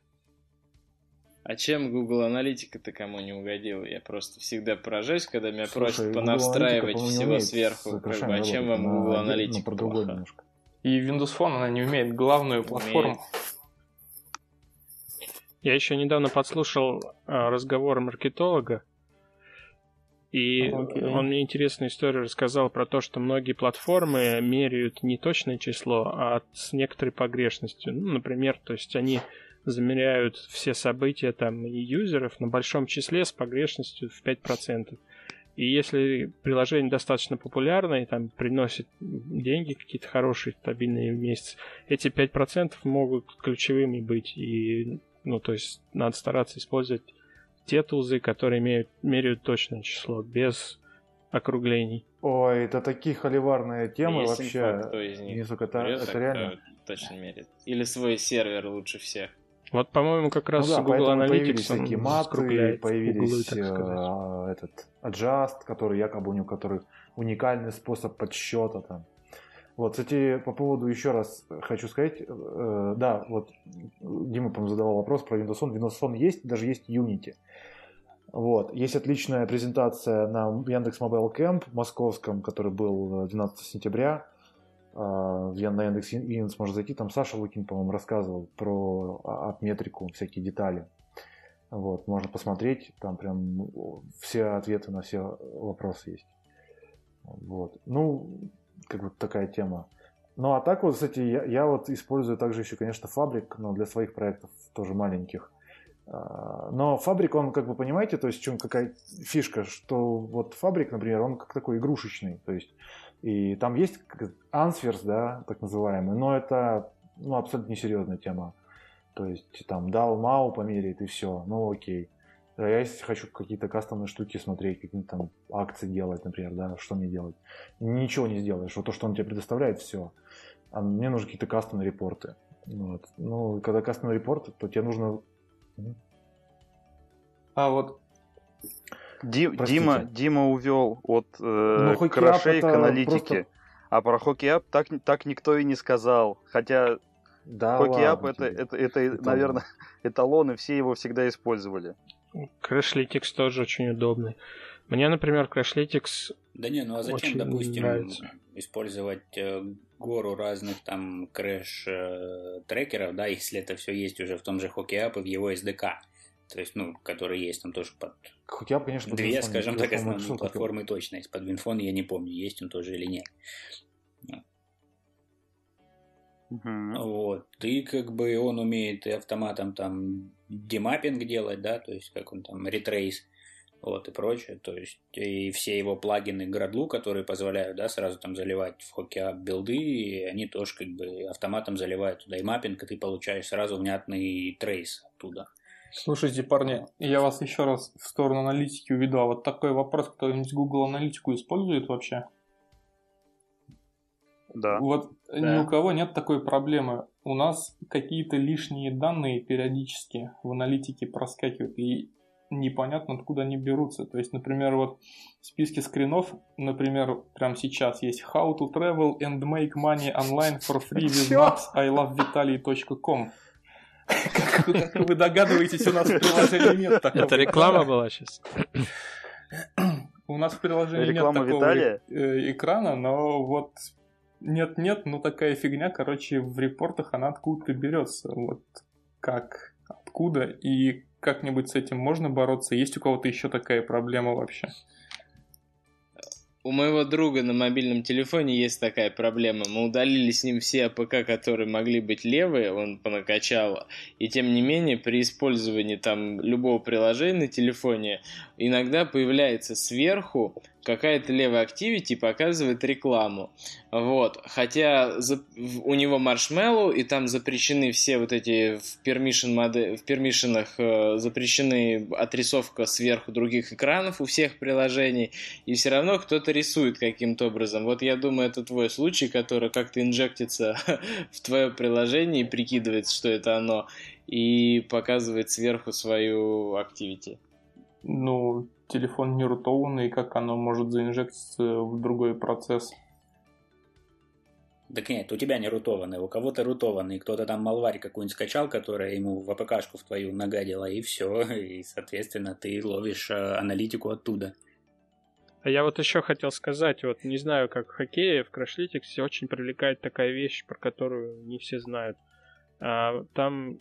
А чем Google Аналитика-то кому не угодила? Я просто всегда поражаюсь, когда меня Слушай, просят Google понавстраивать по-моему, не всего умеет сверху. Как бы, а чем вам Google ну, Аналитика про другой немножко. И Windows Phone, она не умеет главную платформу. Я еще недавно подслушал а, разговор маркетолога, и Окей. он мне интересную историю рассказал про то, что многие платформы меряют не точное число, а с некоторой погрешностью. Ну, например, то есть они замеряют все события там и юзеров на большом числе с погрешностью в 5%. И если приложение достаточно популярное и там приносит деньги какие-то хорошие, стабильные в месяц, эти 5% могут ключевыми быть. И, ну, то есть надо стараться использовать те тулзы, которые имеют, меряют точное число, без округлений. Ой, это такие холиварные темы Есть вообще. инфа, кто из них Не знаю, это, берет, это так, реально. кто точно мерит. Или свой сервер лучше всех. Вот, по-моему, как раз Ну да, Google Analytics появились он всякие маты, появились углы, э, этот Adjust, который якобы у него который уникальный способ подсчета там. Вот, кстати, по поводу еще раз хочу сказать, э, да, вот Дима, по-моему, задавал вопрос про Windows Phone. Windows Phone есть, даже есть Unity. Вот, есть отличная презентация на Яндекс Mobile Camp московском, который был э, 12 сентября. А, в на Яндекс Инс можно зайти, там Саша Лукин, по-моему, рассказывал про а- апметрику, всякие детали. Вот, можно посмотреть, там прям все ответы на все вопросы есть. Вот. Ну, как бы такая тема. Ну, а так вот, кстати, я, я вот использую также еще, конечно, фабрик, но для своих проектов тоже маленьких. А, Но фабрик, он, как бы, понимаете, то есть в чем какая фишка, что вот фабрик, например, он как такой игрушечный, то есть и там есть ансверс, да, так называемый, но это ну, абсолютно несерьезная тема. То есть там дал мау померяет и все, ну окей. А я если хочу какие-то кастомные штуки смотреть, какие-то там акции делать, например, да, что мне делать? Ничего не сделаешь. Вот то, что он тебе предоставляет, все. А мне нужны какие-то кастомные репорты. Вот. Ну, когда кастомный репорт, то тебе нужно... А вот Ди- Простите. Дима, Дима увел от э, Ну, к это аналитике. просто- А про Up так, так никто и не сказал. Хотя Да, ладно это, это, это, Эталон. наверное, <laughs> эталон, и все его всегда использовали. Crashlytics тоже очень удобный. Мне, например, Crashlytics Да не, ну а зачем, Очень допустим, нравится. использовать э, гору разных там crash-трекеров, да, если это все есть уже в том же HockeyApp и в его SDK. То есть, ну, который есть там тоже под HockeyApp, конечно, под две, Windows, скажем так, основные Microsoft, платформы точно есть. Под WinPhone я не помню, есть он тоже или нет. Мгм. Вот. И как бы он умеет и автоматом там демаппинг делать, да, то есть как он там retrace вот, и прочее. То есть, и все его плагины Gradlu, которые позволяют, да, сразу там заливать в HockeyUp билды, и они тоже как бы автоматом заливают туда и маппинг, и ты получаешь сразу внятный трейс оттуда. Слушайте, парни, я вас еще раз в сторону аналитики уведу. А вот такой вопрос, кто-нибудь Google аналитику использует вообще? Да. Вот Да. ни у кого нет такой проблемы. У нас какие-то лишние данные периодически в аналитике проскакивают, и непонятно откуда они берутся. То есть, например, вот в списке скринов, например, прямо сейчас есть How to travel and make money online for free with maps I love Vitaly.com. Как вы- как вы догадываетесь, у нас в приложении нет такого. Это реклама была сейчас. У нас в приложении Реклама нет такого Виталия? э, экрана, но вот нет-нет, ну такая фигня, короче, в репортах она откуда-то берется. Вот как, откуда и как-нибудь с этим можно бороться? Есть у кого-то еще такая проблема вообще? У моего друга на мобильном телефоне есть такая проблема. Мы удалили с ним все APK, которые могли быть левые, он понакачал. И тем не менее, при использовании там любого приложения на телефоне, иногда появляется сверху какая-то левая activity показывает рекламу. Вот. Хотя у него маршмеллоу, и там запрещены все вот эти в permission моде- в пермишенах э, запрещены отрисовка сверху других экранов у всех приложений, и все равно кто-то рисует каким-то образом. Вот я думаю, это твой случай, который как-то инжектится <laughs> в твое приложение и прикидывается, что это оно, и показывает сверху свою активити. Ну, телефон не рутованный, как оно может заинжектиться в другой процесс? Так нет, у тебя не рутованный, у кого-то рутованный. Кто-то там малварь какую-нибудь скачал, которая ему в АПКшку в твою нагадила, и все. <laughs> И, соответственно, ты ловишь э, аналитику оттуда. А я вот еще хотел сказать, вот не знаю, как в хоккее, в Crashlytics очень привлекает такая вещь, про которую не все знают. А, там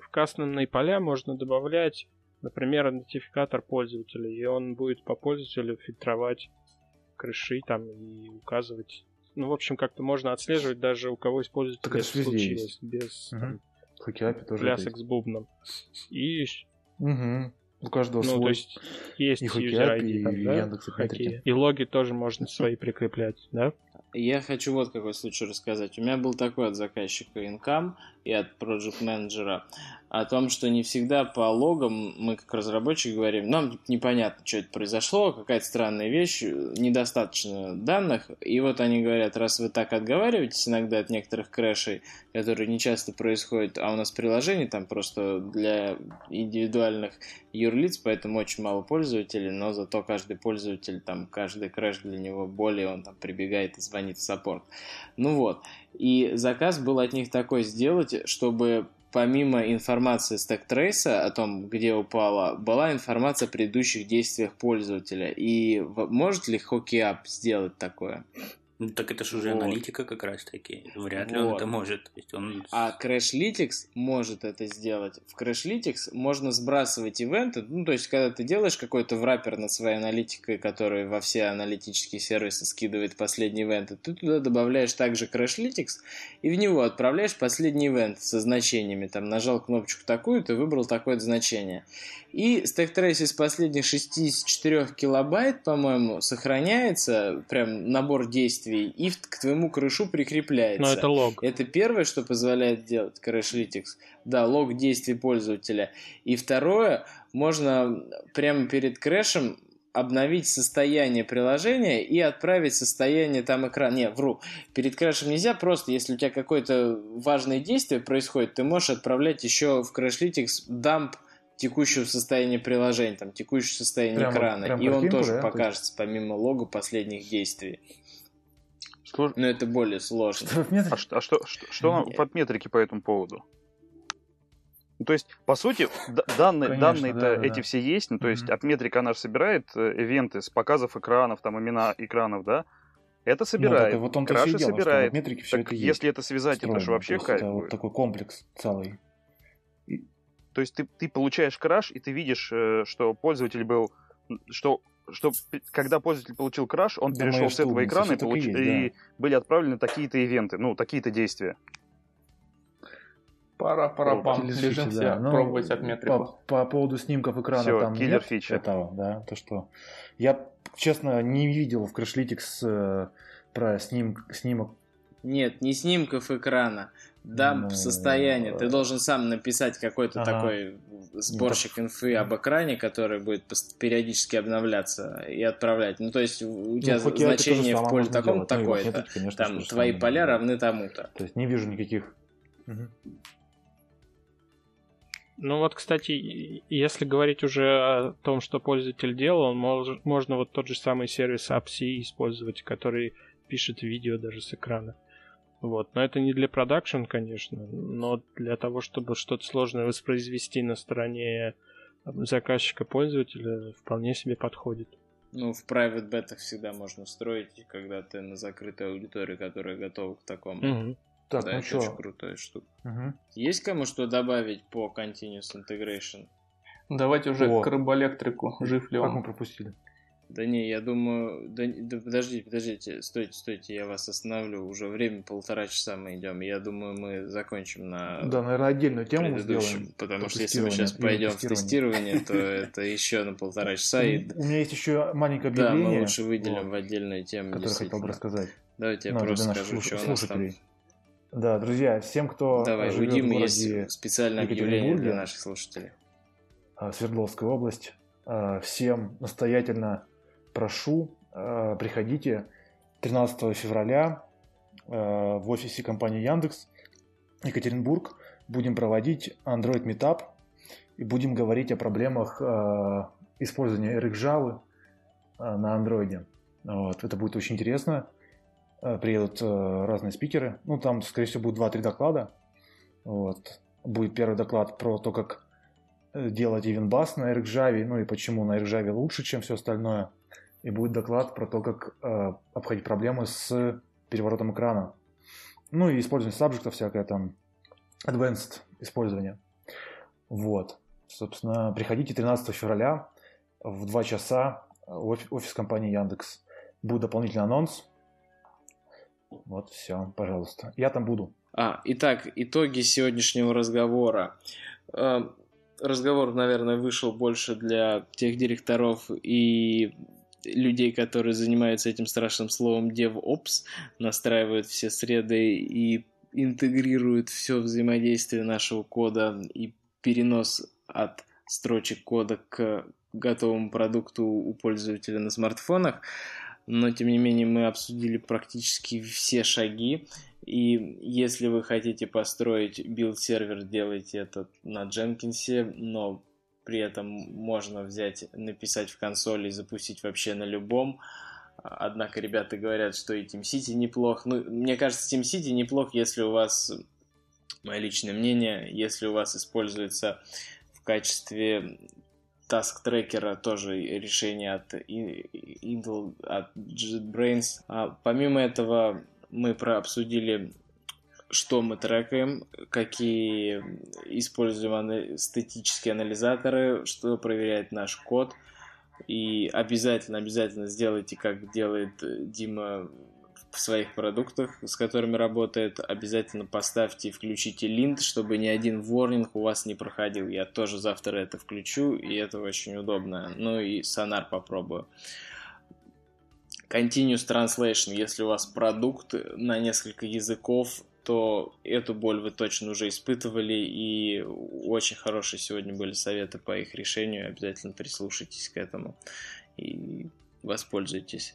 в кастомные поля можно добавлять, например, идентификатор пользователя, и он будет по пользователю фильтровать крыши там и указывать. Ну, в общем, как-то можно отслеживать даже у кого из пользователей Так это случилось, есть. без Мгм. там, тоже плясок с бубном. И. Мгм. У каждого ну, то свой. есть, есть и ID и там, да, Яндекс. Метрики. И логи тоже можно свои прикреплять, да? Я хочу вот какой случай рассказать. У меня был такой от заказчика инкам и от проект менеджера о том, что не всегда по логам мы как разработчик говорим, нам непонятно, что это произошло, какая-то странная вещь, недостаточно данных. И вот они говорят, раз вы так отговариваетесь иногда от некоторых крэшей, которые не часто происходят, а у нас приложение там просто для индивидуальных юрлиц, поэтому очень мало пользователей, но зато каждый пользователь, там, каждый crash для него более, он там прибегает и звонит в саппорт. Ну вот. И заказ был от них такой сделать, чтобы помимо информации стек-трейса о том, где упала, была информация о предыдущих действиях пользователя. И может ли HockeyApp сделать такое? Ну, так это же уже Вот. аналитика как раз таки. Вряд ли он Вот. это может. То есть он... А Crashlytics может это сделать. В Crashlytics можно сбрасывать ивенты. Ну, то есть, когда ты делаешь какой-то wrapper над своей аналитикой, который во все аналитические сервисы скидывает последние ивенты, ты туда добавляешь также Crashlytics и в него отправляешь последний event со значениями. Там нажал кнопочку такую, ты выбрал такое значение. И stack trace из последних 64 килобайт, по-моему, сохраняется, прям набор действий, и к твоему крэшу прикрепляется. Но это лог. Это первое, что позволяет делать Crashlytics. Да, лог действий пользователя. И второе, можно прямо перед крэшем обновить состояние приложения и отправить состояние там экрана. Не, вру. Перед крэшем нельзя, просто если у тебя какое-то важное действие происходит, ты можешь отправлять еще в Crashlytics дамп текущего состояния приложения, там, текущего состояния Прямо- экрана. прям и он тоже да, то есть? покажется, помимо лога последних действий. Слож- Но это более сложно. А что, а что, что, что под метрики по этому поводу? Ну, то есть, по сути, данные, Конечно, данные-то да, да, эти да. все есть. Ну, то есть, Мгм. от метрик она же собирает э, ивенты с показов экранов, там, имена экранов, да? Это Ну, собирает. так вот он-то Краши все дело, собирает. метрике все Так это есть. если это связать, это же встроено. вообще кайф это вот такой комплекс целый. То есть ты, ты получаешь краш, и ты видишь, э, что пользователь был, что, что когда пользователь получил краш, он Да, перешел с этого экрана и, получ- есть, и были отправлены такие-то ивенты, ну, такие-то действия. Пора, пора, пам. Фичи, все да. Ну, пробовать от метриков. По, по поводу снимков экрана Всё, там киллер нет фича. этого, да, то что я честно не видел в Crashlytics э, про сним, снимок Нет, не снимков экрана. Дамп Ну, состояние. Ты должен сам написать какой-то Ага. такой сборщик инфы об экране, который будет периодически обновляться и отправлять. Ну, то есть у у тебя Ну, значение в поле таком. Ну, такое-то. Конечно, Там твои поля равны тому-то. То есть не вижу никаких. Мгм. Ну вот, кстати, если говорить уже о том, что пользователь делал, он мож- можно вот тот же самый сервис AppC использовать, который пишет видео даже с экрана. Вот. Но это не для продакшн, конечно, но для того, чтобы что-то сложное воспроизвести на стороне заказчика-пользователя, вполне себе подходит. Ну, в private бетах всегда можно строить, когда ты на закрытой аудитории, которая готова к такому. Мгм. Так, да, ну это что? очень крутая штука. Мгм. Есть кому что добавить по Continuous Integration? Давайте уже О. к рыбоэлектрику. Жив ли Как мы он? пропустили? Да не, я думаю... Да, да подождите, подождите, стойте, стойте, я вас остановлю. Уже время полтора часа мы идем. Я думаю, мы закончим на Да, наверное, отдельную тему сделаем. Потому что если мы сейчас пойдем в тестирование, то <laughs> это еще на полтора часа. И У меня есть еще маленькое да, мы объявление, лучше выделим в отдельную тему. которое хотел бы рассказать. Давайте я Ну, просто скажу, что у нас там. Да, друзья, всем, кто Давай, живет в Димы городе есть специальное объявление для наших слушателей. а, Свердловская область, а, всем настоятельно прошу, а, приходите 13 февраля а, в офисе компании Яндекс Екатеринбург. Будем проводить Android Meetup и будем говорить о проблемах а, использования RxJava на Android. Вот, это будет очень интересно. Приедут разные спикеры. Ну, там, скорее всего, будет 2-3 доклада. Вот. Будет первый доклад про то, как э, делать EventBus на RxJava, ну и почему на RxJava лучше, чем все остальное. И будет доклад про то, как э, обходить проблемы с переворотом экрана. Ну и использование сабжекта всякое там, advanced использование. Вот. Собственно, приходите 13 февраля в 2 часа в офи- офис компании Яндекс. Будет дополнительный анонс. Вот, все, пожалуйста. Я там буду. А, итак, итоги сегодняшнего разговора. Э, Разговор, наверное, вышел больше для тех директоров и людей, которые занимаются этим страшным словом DevOps, настраивают все среды и интегрируют все взаимодействие нашего кода и перенос от строчек кода к готовому продукту у пользователя на смартфонах. Но, тем не менее, мы обсудили практически все шаги. И если вы хотите построить build-сервер, делайте это на Jenkins, но при этом можно взять, написать в консоли и запустить вообще на любом. Однако ребята говорят, что и TeamCity неплох. Ну, мне кажется, TeamCity неплох, если у вас, мое личное мнение, если у вас используется в качестве task трекера тоже решение от Intel, от JetBrains. А помимо этого, мы прообсудили, что мы трекаем, какие используем статические анализаторы, что проверяет наш код. И обязательно, обязательно сделайте, как делает Дима в своих продуктах, с которыми работает, обязательно поставьте и включите линт, чтобы ни один ворнинг у вас не проходил. Я тоже завтра это включу, и это очень удобно. Ну и сонар попробую. Continuous Translation, если у вас продукт на несколько языков, то эту боль вы точно уже испытывали, и очень хорошие сегодня были советы по их решению. Обязательно прислушайтесь к этому и воспользуйтесь.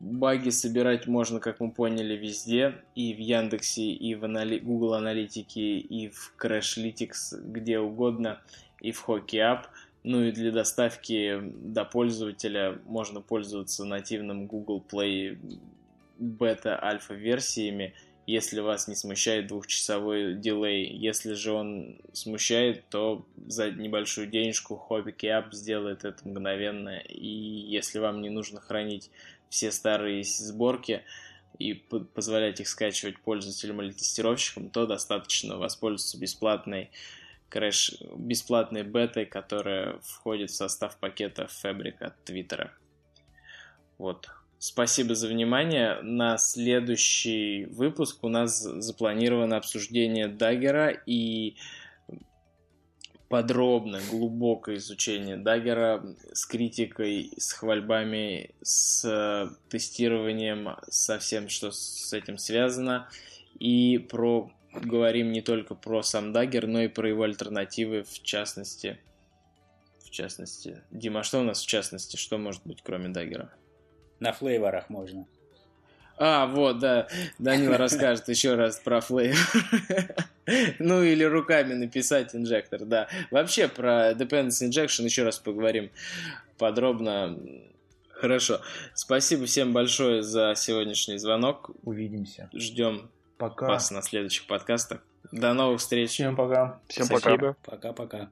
Баги собирать можно, как мы поняли, везде. И в Яндексе, и в анали... Google Аналитике, и в Crashlytics, где угодно, и в Hockey App. Ну и для доставки до пользователя можно пользоваться нативным Google Play бета-альфа версиями, если вас не смущает двухчасовой дилей. Если же он смущает, то за небольшую денежку Hockey App сделает это мгновенно. И если вам не нужно хранить все старые сборки и позволять их скачивать пользователям или тестировщикам, то достаточно воспользоваться бесплатной crash, бесплатной бетой, которая входит в состав пакета Fabric от Твиттера. Вот. Спасибо за внимание. На следующий выпуск у нас запланировано обсуждение Даггера и подробное, глубокое изучение Даггера с критикой, с хвальбами, с тестированием, со всем, что с этим связано. И про говорим не только про сам Даггер, но и про его альтернативы, в частности. В частности. Дима, что у нас в частности? Что может быть, кроме Даггера? На флейворах можно. А, вот, да. Данила расскажет еще раз про флейвор. ну, или руками написать инжектор, да. Вообще про Dependency Injection еще раз поговорим подробно. Хорошо. Спасибо всем большое за сегодняшний звонок. Увидимся. Ждем Пока. вас на следующих подкастах. До новых встреч. Всем пока. Всем Спасибо. пока. Пока-пока.